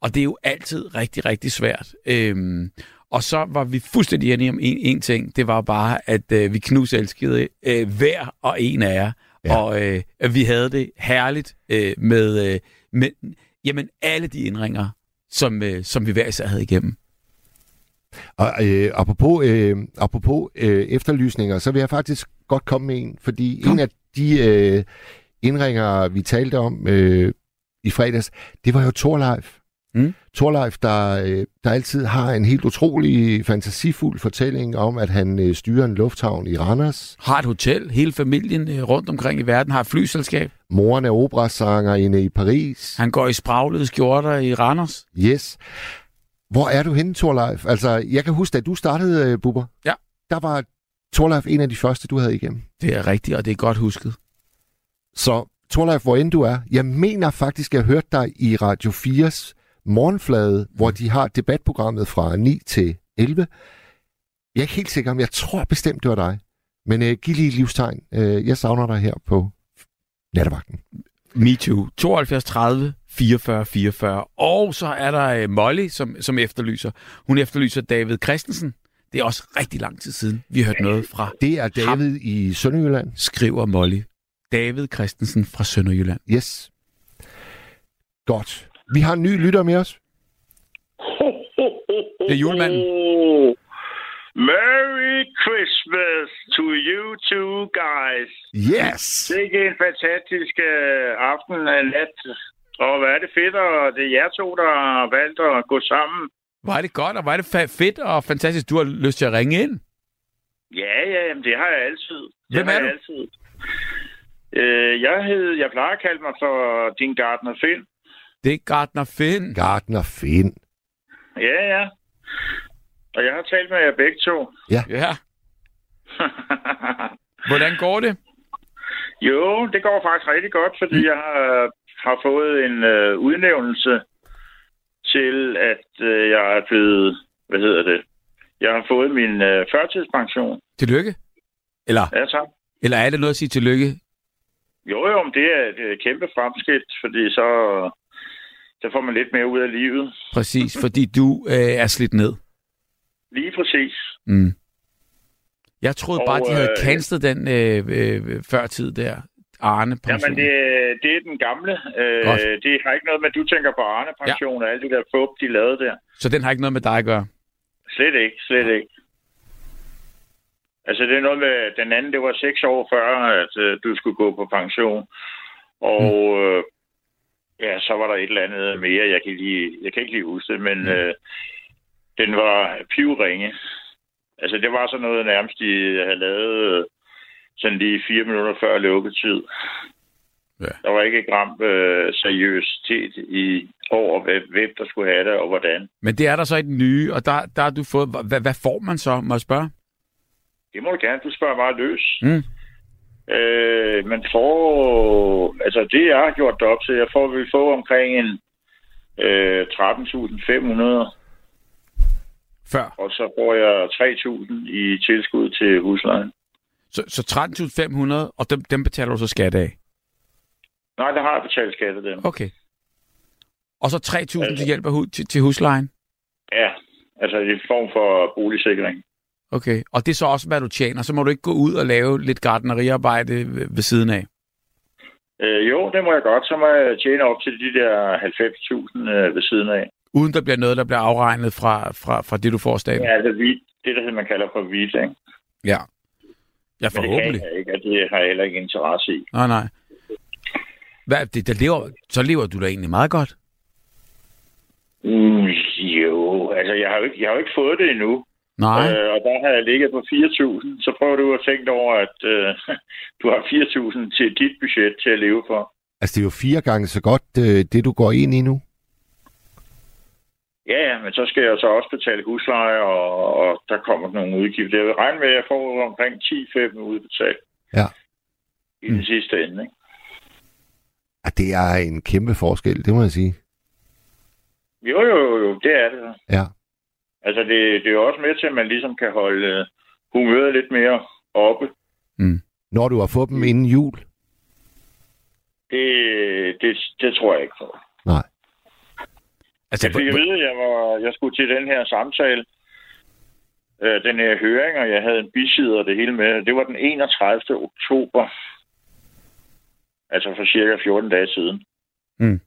Og det er jo altid rigtig, rigtig svært. Øhm, og så var vi fuldstændig enige om en, en ting. Det var bare, at øh, vi knuselskede øh, hver og en af jer. Ja. Og øh, vi havde det herligt øh, med, øh, med jamen, alle de indringer, som, øh, som vi hver især havde igennem. Og øh, apropos, øh, apropos øh, efterlysninger, så vil jeg faktisk godt komme med en, fordi Kom. en af de øh, indringer, vi talte om øh, i fredags, det var jo Torleif. Mm. Torleif, der, øh, der altid har en helt utrolig fantasifuld fortælling om, at han øh, styrer en lufthavn i Randers. Har et hotel, hele familien øh, rundt omkring i verden har et flyselskab. Moren er operasanger inde i Paris. Han går i spraglede skjorter i Randers. Yes. Hvor er du henne, Torleif? Altså, jeg kan huske, at du startede, Bubber. Ja. Der var Torleif en af de første, du havde igennem. Det er rigtigt, og det er godt husket. Så Torleif, hvor end du er, jeg mener faktisk, at jeg hørte dig i Radio 4's morgenflade, hvor de har debatprogrammet fra 9 til 11. Jeg er ikke helt sikker, om jeg tror bestemt, det var dig. Men øh, giv lige et livstegn. Øh, jeg savner dig her på nattevagten. Me too. 72 30 44 44. Og så er der øh, Molly, som, som efterlyser. Hun efterlyser David Christensen. Det er også rigtig lang tid siden, vi har hørt noget fra. Det er David i Sønderjylland. Skriver Molly. David Christensen fra Sønderjylland. Yes. Godt. Vi har en ny lytter med os. Det er julemanden. Merry Christmas to you two guys. Yes! Det er en fantastisk øh, aften af nat. Og hvad er det fedt, og det er jer to, der har valgt at gå sammen. Var det godt, og var det fa- fedt og fantastisk, du har lyst til at ringe ind? Ja, ja, jamen, det har jeg altid. Det Hvem har er jeg du? Altid. Øh, jeg hed, jeg plejer at kalde mig for din gartner Finn. Det er Gardner Finn. Gardner Finn. Ja, ja. Og jeg har talt med jer begge to. Ja. Hvordan går det? jo, det går faktisk rigtig godt, fordi jeg har, har fået en øh, udnævnelse til, at øh, jeg er blevet, hvad hedder det, jeg har fået min øh, førtidspension. Tillykke? Eller, Ja, tak. eller er det noget at sige tillykke? Jo, jo, men det er et øh, kæmpe fremskridt, fordi så, så får man lidt mere ud af livet. Præcis, fordi du øh, er slidt ned. Lige præcis. Mm. Jeg troede Og, bare, de havde øh, cancelled den øh, øh, førtid der. Arne Jamen, pension. det, det er den gamle. Øh, Godt. det har ikke noget med, at du tænker på Arne-pension ja. og alt det der fup, de lavede der. Så den har ikke noget med dig at gøre? Slet ikke, slet ikke. Altså, det er noget med, den anden, det var seks år før, at øh, du skulle gå på pension. Og øh, ja, så var der et eller andet mere, jeg kan, lige, jeg kan ikke lige huske det, men øh, den var pivringe. Altså, det var sådan noget nærmest, de havde lavet øh, sådan lige fire minutter før lukketid. Ja. Der var ikke et gram øh, seriøsitet i over, hvem, hvem der skulle have det og hvordan. Men det er der så i den nye, og der, der har du fået... Hvad, hvad får man så, må jeg spørge? Det må du gerne. Du spørger bare løs. Mm. Øh, man får... Altså, det jeg har gjort det op til, jeg får, vil få omkring en øh, 13.500, Før. og så får jeg 3.000 i tilskud til huslejen. Så, så 13.500, og dem, dem betaler du så skat af? Nej, der har jeg betalt skat af dem. Okay. Og så 3.000 til hjælp af til, til huslejen? Ja, altså i form for boligsikring. Okay. Og det er så også, hvad du tjener. Så må du ikke gå ud og lave lidt gardneriarbejde ved, siden af. Øh, jo, det må jeg godt. Så må jeg tjene op til de der 90.000 øh, ved siden af. Uden der bliver noget, der bliver afregnet fra, fra, fra det, du får staten. Ja, altså hvid, det, der man kalder for hvidt, ikke? Ja. Ja, Men det kan forhåbentlig. jeg ikke, og det har jeg heller ikke interesse i. Nej, nej. Hvad, det, der lever, så lever du da egentlig meget godt. Mm, jo, altså jeg har jo ikke, jeg har jo ikke fået det endnu. Nej. Øh, og der har jeg ligget på 4.000. Så prøver du at tænke over, at øh, du har 4.000 til dit budget til at leve for. Altså, det er jo fire gange så godt, øh, det du går ind i nu. Ja, ja, men så skal jeg så også betale husleje, og, og der kommer nogle udgifter. Jeg vil regne med, at jeg får omkring 10-5 udbetalt. Ja. I den Mm. sidste ende, ikke? Ja, det er en kæmpe forskel, det må jeg sige. Jo, jo, jo, jo, det er det. Ja. Altså, det, det er jo også med til, at man ligesom kan holde øh, humøret lidt mere oppe. Når du har fået dem inden jul. Det, det, det tror jeg ikke på. Nej. Altså, Jeg fik at vide, at jeg, var, jeg skulle til den her samtale, øh, den her høring, og jeg havde en bisider og det hele med. Det var den 31. oktober. Altså for cirka 14 dage siden. Mm.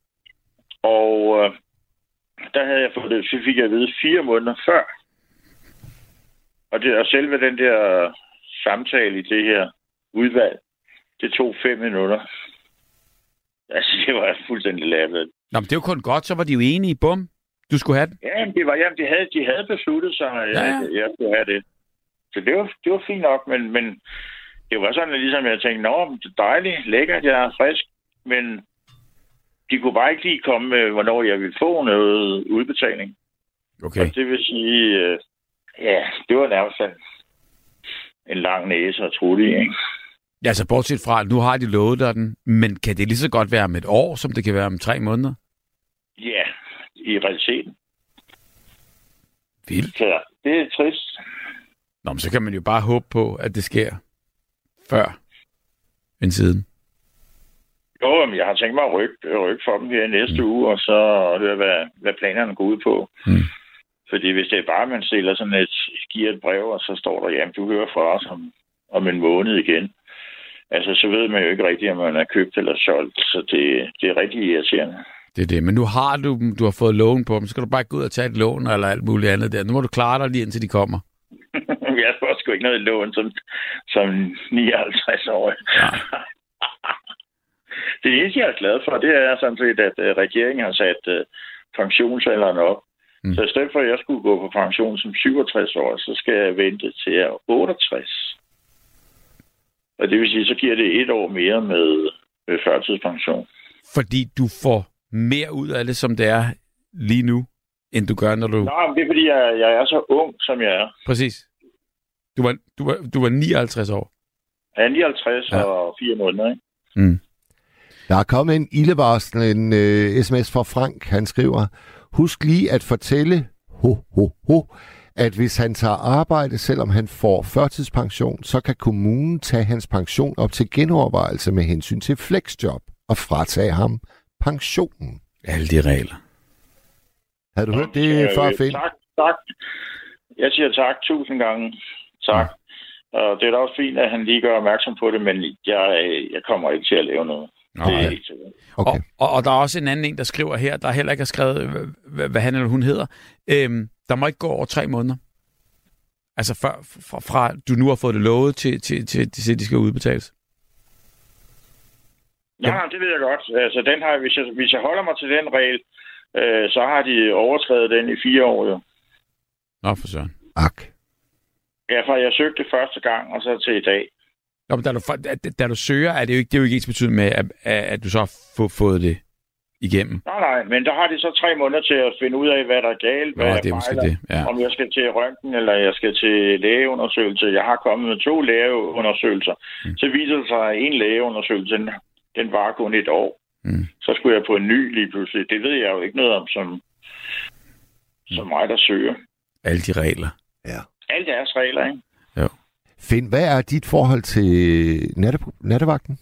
Og øh, der havde jeg fået det, så fik jeg at vide fire måneder før. Og, det, og selve den der samtale i det her udvalg, det tog fem minutter. Altså, det var fuldstændig lavet. Nå, men det jo kun godt, så var de jo enige. Bum. Du skulle have den. Ja, det var, jamen, de, havde, de havde besluttet sig, at Ja, ja. jeg skulle have det. Så det var, det var fint nok, men, men det var sådan, at ligesom jeg tænkte, nå, det er dejligt, lækkert, jeg er frisk, men de kunne bare ikke lige komme med, hvornår jeg ville få noget udbetaling. Okay. Og det vil sige, øh, ja, det var nærmest en, en lang næse at tro i, ikke? Ja, altså bortset fra, at nu har de lovet dig den, men kan det lige så godt være om et år, som det kan være om tre måneder? Ja, i realiteten. Vildt. Så det er trist. Nå, men så kan man jo bare håbe på, at det sker før end siden. Jo, men jeg har tænkt mig at rykke, rykke for dem her næste mm. uge, og så høre, hvad, hvad planerne går ud på. Mm. Fordi hvis det er bare, man stiller sådan et, giver et brev, og så står der, jamen, du hører fra os om, om en måned igen. Altså, så ved man jo ikke rigtigt, om man er købt eller solgt, så det, det er rigtig irriterende. Det er det. Men nu har du dem, du har fået lån på dem, så skal du bare gå ud og tage et lån eller alt muligt andet der. Nu må du klare dig lige indtil de kommer. jeg får sgu ikke noget lån som, som 59 år. Nej. Det eneste, jeg er glad for, det er sådan set, at øh, regeringen har sat uh, pensionsalderen op. Mm. Så i stedet for, at jeg skulle gå på pension som 67 år, så skal jeg vente til jeg er 68. Og det vil sige, så giver det et år mere med øh, førtidspension. Fordi du får mere ud af det, som det er lige nu, end du gør, når du... Nå, men det er fordi, jeg, jeg er så ung, som jeg er. Præcis. Du var, du, var, du var 59 år. Jeg er 59 Ja. ja. og 4 måneder, ikke? Mm. Der er kommet en ildevarsel, en øh, sms fra Frank. Han skriver, husk lige at fortælle, ho, ho, ho, at hvis han tager arbejde, selvom han får førtidspension, så kan kommunen tage hans pension op til genovervejelse med hensyn til flexjob og fratage ham pensionen. Alle de regler. Havde du hørt det Ja, før, øh, Finn? Tak, tak. Jeg siger tak tusind gange. Tak. Og det er da også fint, at han lige gør opmærksom på det, men jeg, jeg kommer ikke til at lave noget. Nå, det er ja. helt sikkert. Okay. Og, og, og der er også en anden en, der skriver her, der heller ikke har skrevet, hvad, hvad han eller hun hedder. Øhm, der må ikke gå over tre måneder. Altså fra, fra, fra du nu har fået det lovet til, til, til, til, til de skal udbetales. Ja, ja, det ved jeg godt. Altså, den har, hvis, jeg, hvis jeg holder mig til den regel, øh, så har de overskrevet den i fire år jo. Nå, for søren. Ak. Ja, fra jeg søgte første gang, og så til i dag. Nå, men da du, da, da du søger, er det jo ikke, det er jo ikke ens betydende med, at, at, du så har få, fået det igennem. Nej, nej, men der har de så tre måneder til at finde ud af, hvad der er galt, Nå, hvad det er måske fejler, det. Ja. om jeg skal til røntgen, eller jeg skal til lægeundersøgelse. Jeg har kommet med to lægeundersøgelser. Mm. Så viser det sig, at en lægeundersøgelse, den, den var kun et år. Mm. Så skulle jeg på en ny lige pludselig. Det ved jeg jo ikke noget om, som, som mig, der søger. Alle de regler. Ja. Alle deres regler, ikke? Finn, hvad er dit forhold til natte, nattevagten?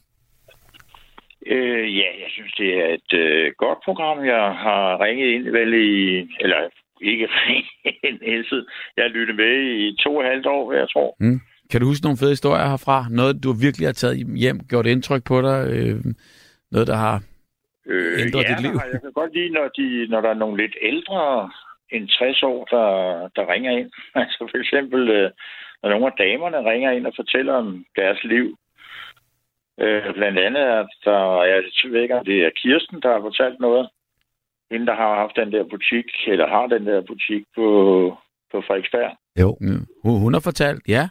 Øh, ja, jeg synes, det er et øh, godt program. Jeg har ringet ind vel i... Eller ikke ringet ind, Else. Jeg har lyttet med i to og et halvt år, jeg tror. Kan du huske nogle fede historier herfra? Noget, du virkelig har taget hjem, gjort indtryk på dig? Øh, noget, der har... Øh, Ændrer ja, dit liv? jeg kan godt lide, når, de, når der er nogle lidt ældre end 60 år, der, der ringer ind. Altså for eksempel, øh, når nogle af damerne ringer ind og fortæller om deres liv. Øh, blandt andet, at der, jeg ved ikke, om det er Kirsten, der har fortalt noget. Hende, der har haft den der butik, eller har den der butik på, på Frederiksberg. Jo. Mm. Hun, hun har fortalt, ja.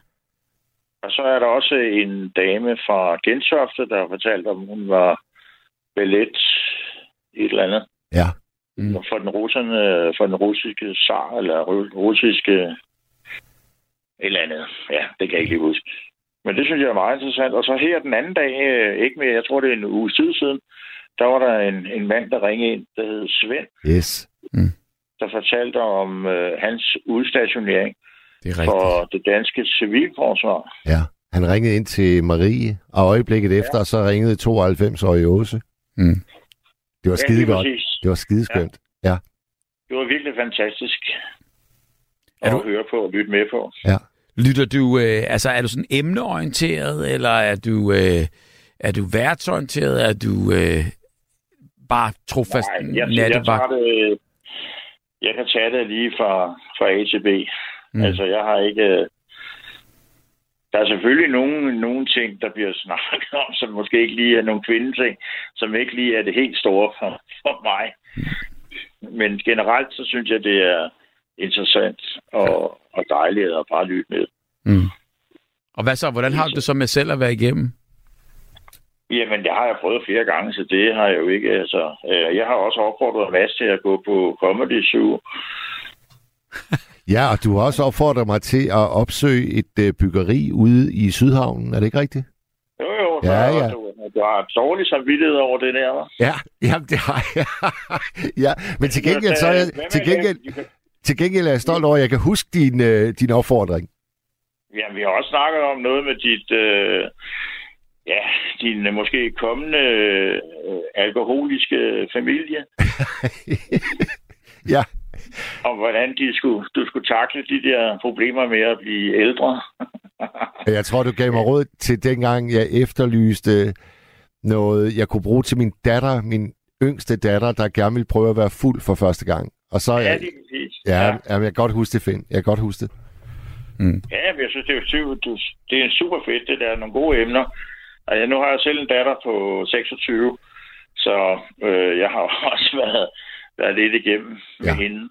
Og så er der også en dame fra Gentofte, der har fortalt, om hun var ballet et eller andet. Ja. Mm. For den, russerne, for den russiske zar, eller ru- russiske et eller andet. Ja, det kan jeg ikke lige huske. Men det synes jeg er meget interessant. Og så her den anden dag, øh, ikke mere, jeg tror det er en uge tid siden, der var der en, en mand, der ringede ind, der hed Svend, Yes. der fortalte om øh, hans udstationering Det er rigtigt. for det danske civilforsvar. Ja. Han ringede ind til Marie, og øjeblikket ja. efter, så ringede 92-årige Åse. Mm. Det var skide lige godt. Det var skideskønt. Ja. Det var virkelig fantastisk Er du- høre på og lytte med på. Lytter du, øh, altså er du sådan emneorienteret, eller er du, øh, er du værtsorienteret, er du øh, bare trofast Nej, jeg, jeg, nattevagt? tager det, jeg kan tage det lige fra, fra A til B. Mm. Mm. Altså, jeg har ikke... øh, Der er selvfølgelig nogle, nogle ting, der bliver snakket om, som måske ikke lige er nogle kvindeting, som ikke lige er det helt store for, for mig. Men generelt, så synes jeg, det er interessant og, og dejligt at bare lytte med. Mm. Og hvad så, hvordan har du det så med selv at være igennem? Jamen, det har jeg prøvet flere gange, så det har jeg jo ikke. Altså, øh, jeg har også opfordret Mads til at gå på Comedy Zoo. Ja, og du har også opfordret mig til at opsøge et øh, byggeri ude i Sydhavnen. Er det ikke rigtigt? Jo, jo, Ja, ja. Du, du har dårlig samvittighed over det der, hva'? Ja, jamen, det har jeg. ja, men til gengæld, så er jeg, til gengæld? Til gengæld er jeg stolt over, at jeg kan huske din, øh, din opfordring. Ja, vi har også snakket om noget med dit, øh, ja, din øh, måske kommende øh, alkoholiske familie, ja, og hvordan de skulle, du skulle takle de der problemer med at blive ældre. jeg tror, du gav mig råd til dengang, jeg efterlyste noget, jeg kunne bruge til min datter, min yngste datter, der gerne ville prøve at være fuld for første gang. Og så er Ja, jeg. Ja, ja. ja. jeg kan godt huske det, Finn. Jeg kan godt huske det. Ja, men jeg synes, det er, du- det er super fedt. Det der er nogle gode emner. Og jeg, nu har jeg selv en datter på 26, så øh, jeg har også været, været lidt igennem med Ja. hende.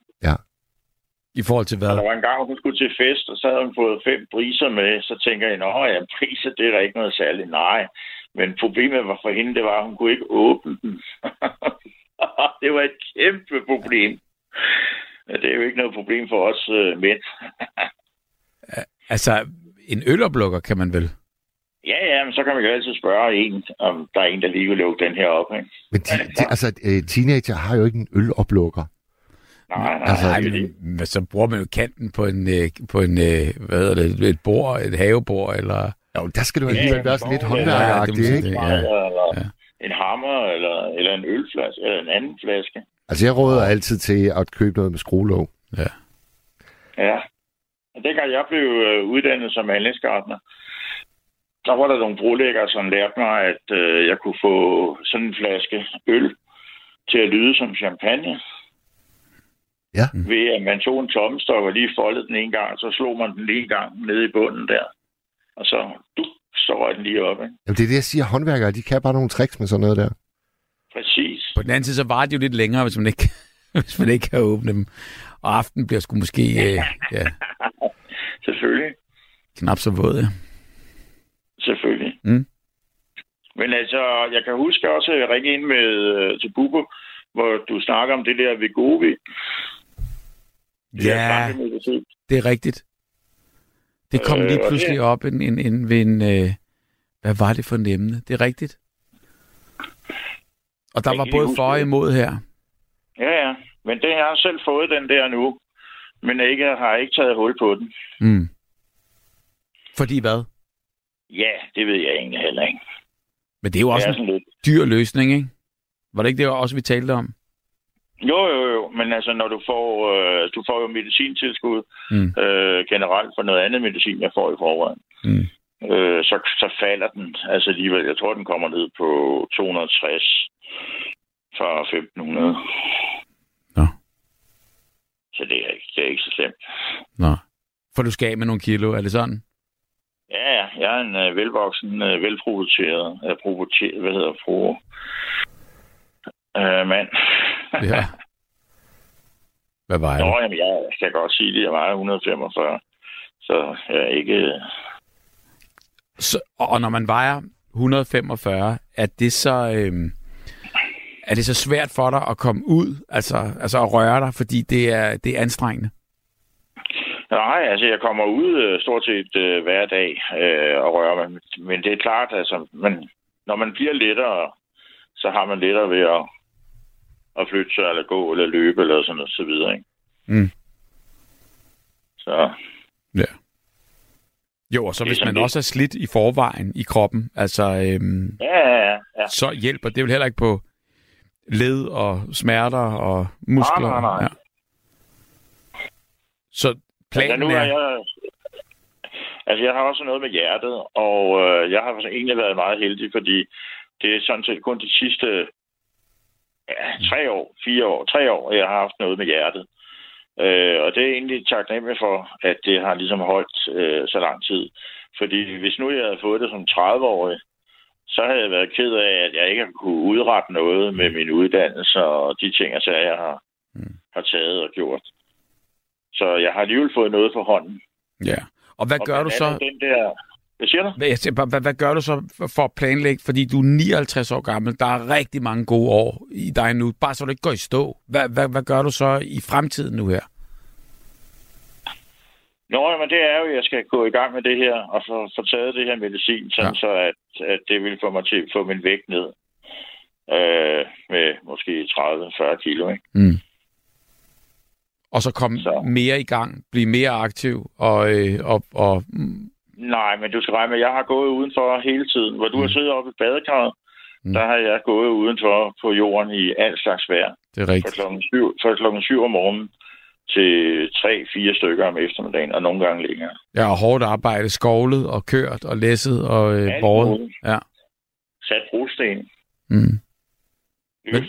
I forhold til Og hvad? der var en gang, hun skulle til fest, og så havde hun fået fem briser med. Så tænker jeg, at ja, briser, det er da ikke noget særligt. Nej. Men problemet var for hende, det var, at hun kunne ikke åbne dem. det var et kæmpe problem. Ja, det er jo ikke noget problem for os øh, mænd. Altså, en øloplukker kan man vel? Ja, ja, men så kan man jo altid spørge en, om der er en, der lige vil lukke den her op. Ikke? Men de, de, altså, øh, teenager har jo ikke en øloplukker. Nej, nej, Altså, nej. Det men, så bruger man jo kanten på en, øh, på en øh, hvad hedder det, et bord, et havebord, eller... Jo, der skal du Ja, alligevel ja, være sådan lidt ja, håndværkeragtig, det må ikke? Ja, Ja, eller ja. en hammer, eller, eller en ølflaske, eller en anden flaske. Altså, jeg råder altid til at købe noget med skruelåg. Ja. Og dengang jeg blev øh, uddannet som anlægsgartner, der var der nogle brolæggere, som lærte mig, at øh, jeg kunne få sådan en flaske øl til at lyde som champagne. Ja. Ved at man tog en tommestok og lige foldede den en gang, og så slog man den lige en gang nede i bunden der. Og så, du, så røg den lige op, ikke? Jamen, det er det, jeg siger. Håndværkere, de kan bare nogle tricks med sådan noget der. Præcis. På den anden side, så varer de jo lidt længere, hvis man ikke, hvis man ikke kan åbne dem. Og aften bliver sgu måske øh, ja, Selvfølgelig. knap så våd. Ja. Selvfølgelig. Mm. Men altså, jeg kan huske også at ringe ind med øh, til Bubber, hvor du snakker om det der Vegovi. Det der Ja, det er rigtigt. Det kom Øh, lige pludselig det- op en, en, en, ved en... Øh, hvad var det for en emne? Det er rigtigt. Og der var både for og imod her. Ja, ja. Men det har jeg selv fået den der nu. Men ikke, har ikke taget hul på den. Mm. Fordi hvad? Ja, det ved jeg egentlig heller ikke. Men det er jo Det også er en lidt... dyr løsning, ikke? Var det ikke det også, vi talte om? Jo, jo, jo. Men altså, når du får, øh, du får jo medicintilskud Mm. øh, generelt for noget andet medicin, jeg får i forvejen. Mm. øh, så, så falder den. Altså alligevel, jeg tror, den kommer ned på 260 fra 1500. Nå. Så det er, ikke, det er ikke så slemt. Nå. For du skal af med nogle kilo, er det sådan? Ja, ja. jeg er en øh, velvoksen, øh, velprovokeret, øh, provokeret, hvad hedder fru, øh, mand. Ja. Hvad var Nå, det? jamen, jeg kan godt sige det. Jeg vejer 145. Så jeg er ikke... Så, og når man vejer 145, er det så... Øhm, er det så svært for dig at komme ud, altså, altså at røre dig, fordi det er, det er anstrengende? Nej, altså jeg kommer ud øh, stort set øh, hver dag øh, og rører mig. Men det er klart, altså, man, når man bliver lettere, så har man lettere ved at, at flytte sig, eller gå, eller løbe, eller sådan noget, så videre, ikke? Mm. Så Ja. Jo, og så Det hvis man lidt- også er slidt i forvejen i kroppen, altså, øhm, ja, ja. ja. så hjælper det vel heller ikke på led og smerter og muskler. Nej, nej, nej. Ja. Så Altså, planen nu er... er jeg... Altså, jeg har også noget med hjertet, og øh, jeg har egentlig været meget heldig, fordi det er sådan set kun de sidste ja, tre år, fire år, tre år, jeg har haft noget med hjertet. Øh, og det er egentlig taknemmelig for, at det har ligesom holdt øh, så lang tid. Fordi hvis nu jeg havde fået det som 30-årig, så havde jeg været ked af, at jeg ikke kunne udrette noget med min uddannelse og de ting, altså, jeg har, Mm. har taget og gjort. Så jeg har alligevel fået noget for hånden. Ja. Og hvad Og gør du så? Den der... Hvad siger du? Hvad, bare, hvad, hvad gør du så for at planlægge? Fordi du er 59 år gammel. Der er rigtig mange gode år i dig nu. Bare så du ikke går i stå. Hvad, hvad, hvad gør du så i fremtiden nu her? Nå, men det er jo, at jeg skal gå i gang med det her og få, få taget det her medicin, sådan Ja. så at, at det vil få mig til at få min vægt ned øh, med måske 30-40 kilo. Ikke? Mm. Og så komme Så. mere i gang, blive mere aktiv og, øh, og, og mm, Nej, men du skal regne med, at jeg har gået udenfor hele tiden. Hvor du har siddet oppe i badekarret, Mm. mm. der har jeg gået udenfor på jorden i alt slags vejr. det er Fra rigtigt. klokken 7, fra klokken 7 om morgenen til 3-4 stykker om eftermiddagen, og nogle gange længere. Jeg har hårdt arbejde, skovlet og kørt og læsset og øh, båret. Ja. Sat brosten. Mm. Men-.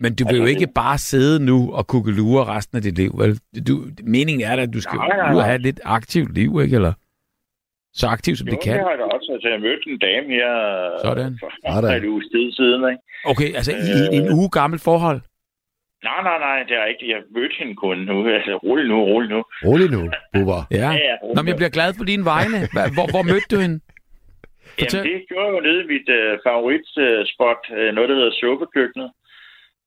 Men du vil jo Altså, ikke bare sidde nu og kukkelure resten af dit liv, vel? Du, meningen er da, at du skal Nej, nej, og nej. have et lidt aktivt liv, ikke? Eller så aktivt, som Jo, det kan. det har jeg da også. Altså, jeg mødte en dame her Sådan. for en uges tid siden. Ikke? Okay, altså i Øh. en uge gammelt forhold? Nej, nej, nej, det er ikke. Jeg mødte hende kun nu. Altså, rolig nu, rolig nu. Rolig nu, Bubber. Ja. ja, Nå, men jeg bliver glad på dine vegne. Hvor, hvor mødte du hende? fortæl. Jamen, det gjorde jeg jo nede i mit øh, favoritspot, øh, noget, der hedder Suppekøkkenet.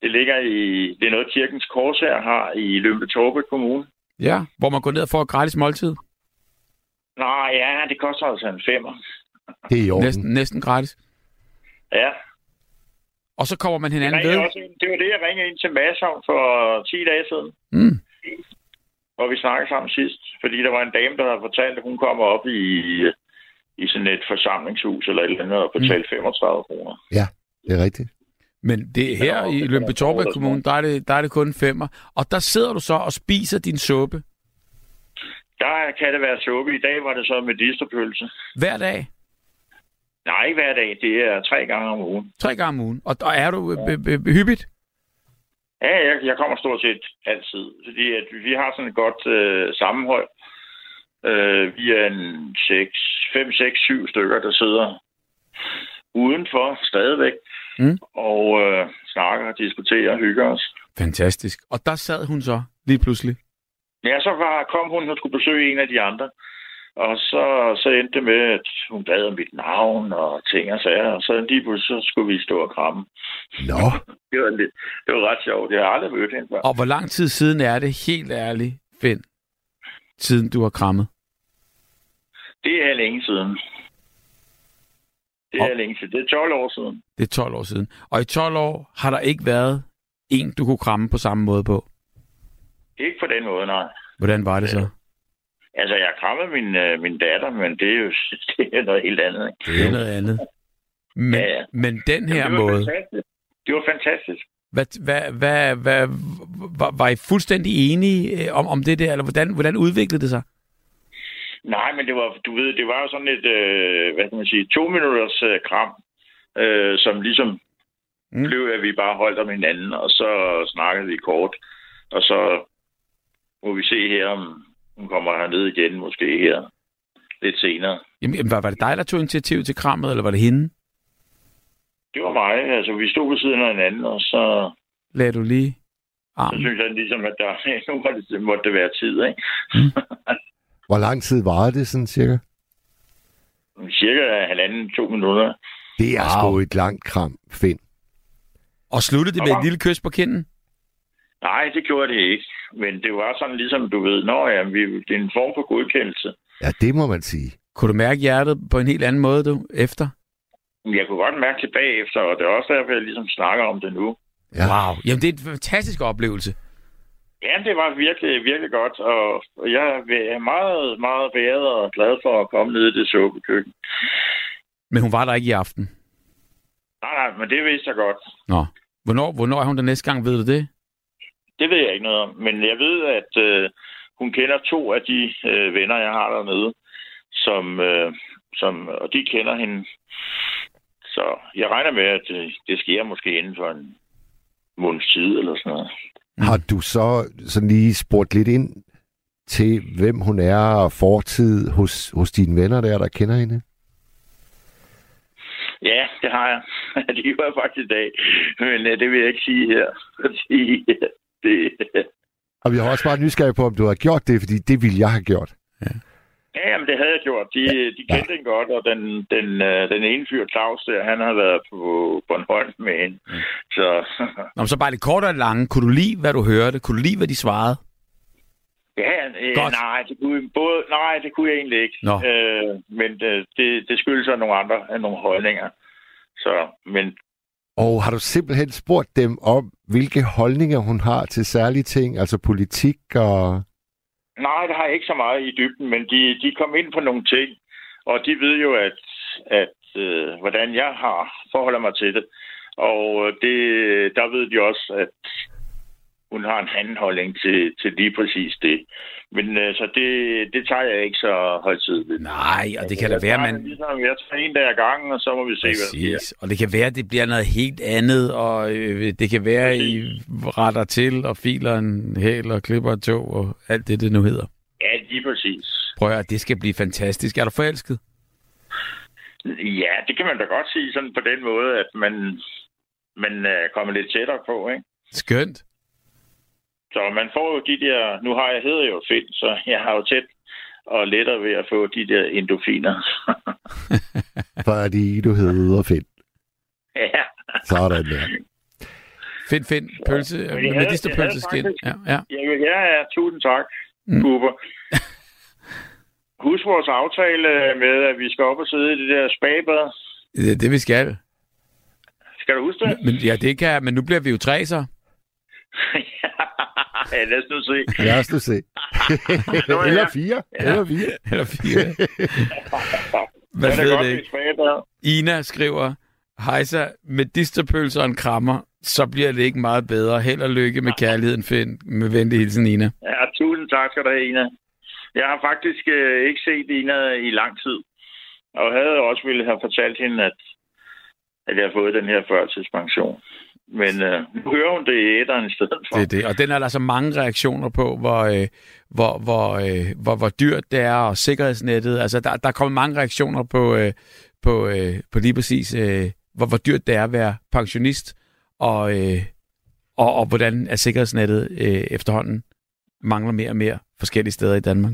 Det ligger i, det er noget, Kirkens Kors her har i Lømpe Kommune. Ja, hvor man går ned og får et gratis måltid. Nej, ja, det koster altså en femmer. Det er i orden. Næsten, næsten gratis. Ja, Og så kommer man hinanden ved. også det var det, jeg ringede ind til Mads om for 10 dage siden, Mm. hvor vi snakkede sammen sidst. Fordi der var en dame, der havde fortalt, at hun kommer op i, i sådan et forsamlingshus eller et eller andet og betalte 35 kroner. Det er rigtigt. Men det er her i Lømpe Torbe Kommune, der er, det, der er det kun femmer. Og der sidder du så og spiser din suppe Der kan det være suppe. I dag var det så med medisterpølse. hver dag. Nej, ikke hver dag. Det er tre gange om ugen. Tre gange om ugen. Og, og er du øh, øh, øh, hyppigt? Ja, jeg, jeg kommer stort set altid. Fordi at vi har sådan et godt øh, sammenhold. Øh, vi er en 6, 5, 6, 7 stykker, der sidder udenfor stadigvæk. Mm. Og øh, snakker, diskuterer og hygger os. Fantastisk. Og der sad hun så lige pludselig. Ja, så var, kom hun og skulle besøge en af de andre. Og så, så endte det med, at hun bad om mit navn og ting og sager. Og så lige pludselig så skulle vi stå og kramme. Nå, Det var, lidt, det var ret sjovt. Jeg har aldrig mødt hende før. Og hvor lang tid siden er det, helt ærligt, Finn, siden du har krammet? Det er længe siden. Det er Og- længe siden. Det er 12 år siden. Det er 12 år siden. Og i 12 år har der ikke været en, du kunne kramme på samme måde på. Ikke på den måde, nej. Hvordan var det så? Altså, jeg krammede min, øh, min datter, men det er jo det er noget helt andet. Ikke? Det er noget andet. Men, Ja, ja. men den her Jamen, det var måde, Fantastisk. Det var fantastisk. hvad, hvad, hvad, hvad, var, var I fuldstændig enige øh, om, om det der, eller hvordan, hvordan udviklede det sig? Nej, men det var, du ved, det var jo sådan et, øh, hvad kan man sige, to minutters øh, kram, øh, som ligesom mm. blev, at vi bare holdt om hinanden, og så snakkede vi kort. Og så må vi se her, om hun kommer herned igen, måske her lidt senere. Jamen, var, var det dig, der tog initiativ til krammet, eller var det hende? Det var mig. Altså, vi stod ved siden af hinanden, og så, Lagde du lige så armen? synes jeg ligesom, at der, nu var det, måtte det være tid, ikke? Hvor lang tid varede det sådan cirka? Cirka halvanden, to minutter. Det er Wow. sgu et langt kram, Finn. Og sluttede det med et lille kys på kinden? Nej, det gjorde det ikke. Men det var sådan ligesom, du ved, når ja, vi, det er en form for godkendelse. Ja, det må man sige. Kunne du mærke hjertet på en helt anden måde, du, efter? Men Jeg kunne godt mærke det bagefter, og det er også derfor, jeg ligesom snakker om det nu. Ja. Wow. Jamen, det er en fantastisk oplevelse. Ja, det var virkelig, virkelig godt, og jeg er meget, meget beæret og glad for at komme ned i det suppekøkken. Men hun var der ikke i aften. Nej, nej, men det vidste jeg godt. Nå. Hvornår, hvornår er hun der næste gang, ved du det? Det ved jeg ikke noget om, men jeg ved, at øh, hun kender to af de øh, venner, jeg har dernede, som, øh, som, og de kender hende. Så jeg regner med, at det, det sker måske inden for en måneds tid eller sådan noget. Har du så sådan lige spurgt lidt ind til, hvem hun er og fortid hos, hos dine venner der, der kender hende? Ja, det har jeg. De var faktisk i dag, men øh, det vil jeg ikke sige her, fordi øh, det, Og jeg har også bare nysgerrig på, om du har gjort det, fordi det ville jeg have gjort. Ja, jamen, det havde jeg gjort. De, de kendte ja. den godt, og den, den, øh, den ene fyr, Claus, der, han har været på Bornholm med hende. Mm. Så Nå, men så bare det korte og det lange. Kunne du lide, hvad du hørte? Kunne du lide, hvad de svarede? ja, øh, Godt. nej, det kunne, både, nej, det kunne jeg egentlig ikke. Nå. Øh, men det, det, det skyldes så nogle andre af nogle holdninger. Så, men og har du simpelthen spurgt dem om, hvilke holdninger hun har til særlige ting, altså politik og... nej, det har jeg ikke så meget i dybden, men de, de kom ind på nogle ting, og de ved jo, at, at øh, hvordan jeg har forholder mig til det. Og øh, det, der ved de også, at hun har en anden holdning til, til lige præcis det. Men øh, så det, det tager jeg ikke så højtidligt. Nej, og det kan da Jeg være, man... det Ligesom, jeg tager en dag ad gangen, og så må vi se, hvad der sker. Præcis. Og det kan være, det bliver noget helt andet, og øh, det kan være, at I retter til og filer en hæl og klipper et tog og alt det, det nu hedder. Ja, lige præcis. Prøv at det skal blive fantastisk. Er du forelsket? Ja, det kan man da godt sige sådan på den måde, at man, man øh, kommer lidt tættere på, ikke? Skønt. Så man får jo de der... Nu har jeg hedder jo Finn, så jeg har jo tæt og lettere ved at få de der endofiner. Fordi du hedder Finn. ja. Sådan der. Find, find, pølse, ja, jeg med havde- jeg havde pølseskin. faktisk- Ja, ja. Ja, ja, ja, tusind tak, Mm. mm. Husk vores aftale med, at vi skal op og sidde i det der spabad. Det er det, vi skal. Skal du huske det? Men, ja, det kan jeg, men nu bliver vi jo tre så. ja, lad os nu se. Lad os nu se. Ja. Eller fire. Eller fire. Eller fire. Hvad det er det ikke? Ina skriver, Hejsa, med disterpølser og en krammer, så bliver det ikke meget bedre. Held og lykke med kærligheden, Finn. Med venlig hilsen, Ina. Ja, tusind tak skal du have, Ina. Jeg har faktisk øh, ikke set Ina i lang tid. Og havde også ville have fortalt hende, at, at jeg har fået den her førtidspension. Men øh, nu hører hun det i æderen i stedet for. Det er det. Og den er der så mange reaktioner på, hvor, øh, hvor, hvor, øh, hvor, hvor dyrt det er, og sikkerhedsnettet. Altså, der, der er kommet mange reaktioner på, øh, på, øh, på lige præcis, øh, hvor, hvor dyrt det er at være pensionist, og, øh, og, og hvordan er sikkerhedsnettet øh, efterhånden mangler mere og mere forskellige steder i Danmark.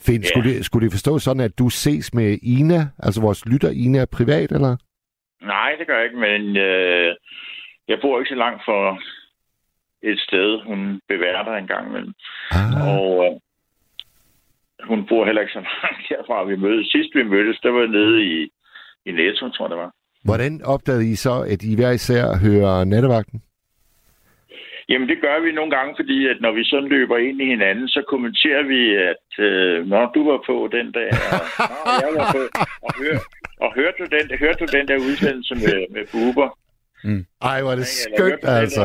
Finn, Ja. skulle, det, skulle det forstå sådan, at du ses med Ina, altså vores lytter Ina privat, eller? Nej, det gør jeg ikke, men øh, jeg bor ikke så langt for et sted, hun beværter en gang imellem. Ah, Og øh, hun bor heller ikke så langt herfra, vi mødtes. Sidst vi mødtes, der var jeg nede i, i Netto, tror jeg det var. hvordan opdagede I så, at I hver især hører nattevagten? Jamen, det gør vi nogle gange, fordi at når vi sådan løber ind i hinanden, så kommenterer vi, at øh, når du var på den dag, og, jeg var på, og, hør, og hørte, du den, hørte du den der udsendelse med, med Buber? Ej, hvor er det hørte skønt, altså.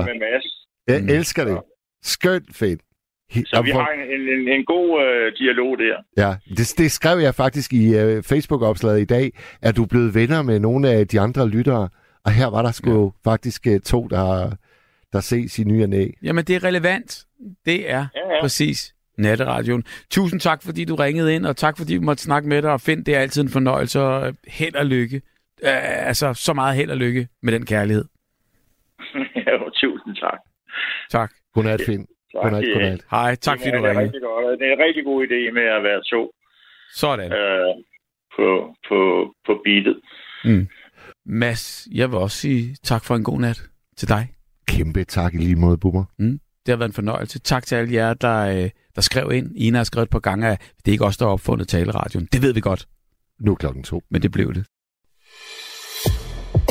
Jeg Mm. elsker det. Skønt. He- Så og vi hvor- har en, en, en god øh, dialog der. Ja, det, det skrev jeg faktisk i uh, Facebook-opslaget i dag, at du er blevet venner med nogle af de andre lyttere. Og her var der sgu ja. faktisk uh, to, der, der ses i ny og næ. Jamen, det er relevant. Det er Ja, ja. præcis Natteradioen. Tusind tak, fordi du ringede ind, og tak, fordi vi måtte snakke med dig, og find det er altid en fornøjelse, og held og lykke. Uh, altså, så meget held og lykke med den kærlighed. jo, tusind tak. Tak. Godnat, Finn. tak Godnat, ja. godnat. Hej, tak fordi Det du er ringede. rigtig godt. Det er en rigtig god idé med at være to Sådan. øh, på, på, på beatet. Mm. Mads, jeg vil også sige tak for en god nat til dig. Kæmpe tak i lige måde, Bubber. Det har været en fornøjelse. Tak til alle jer, der, øh, der skrev ind. Ina har skrevet et par gange, at det er ikke os, der har opfundet taleradion. Det ved vi godt, Nu er klokken to. men det blev det.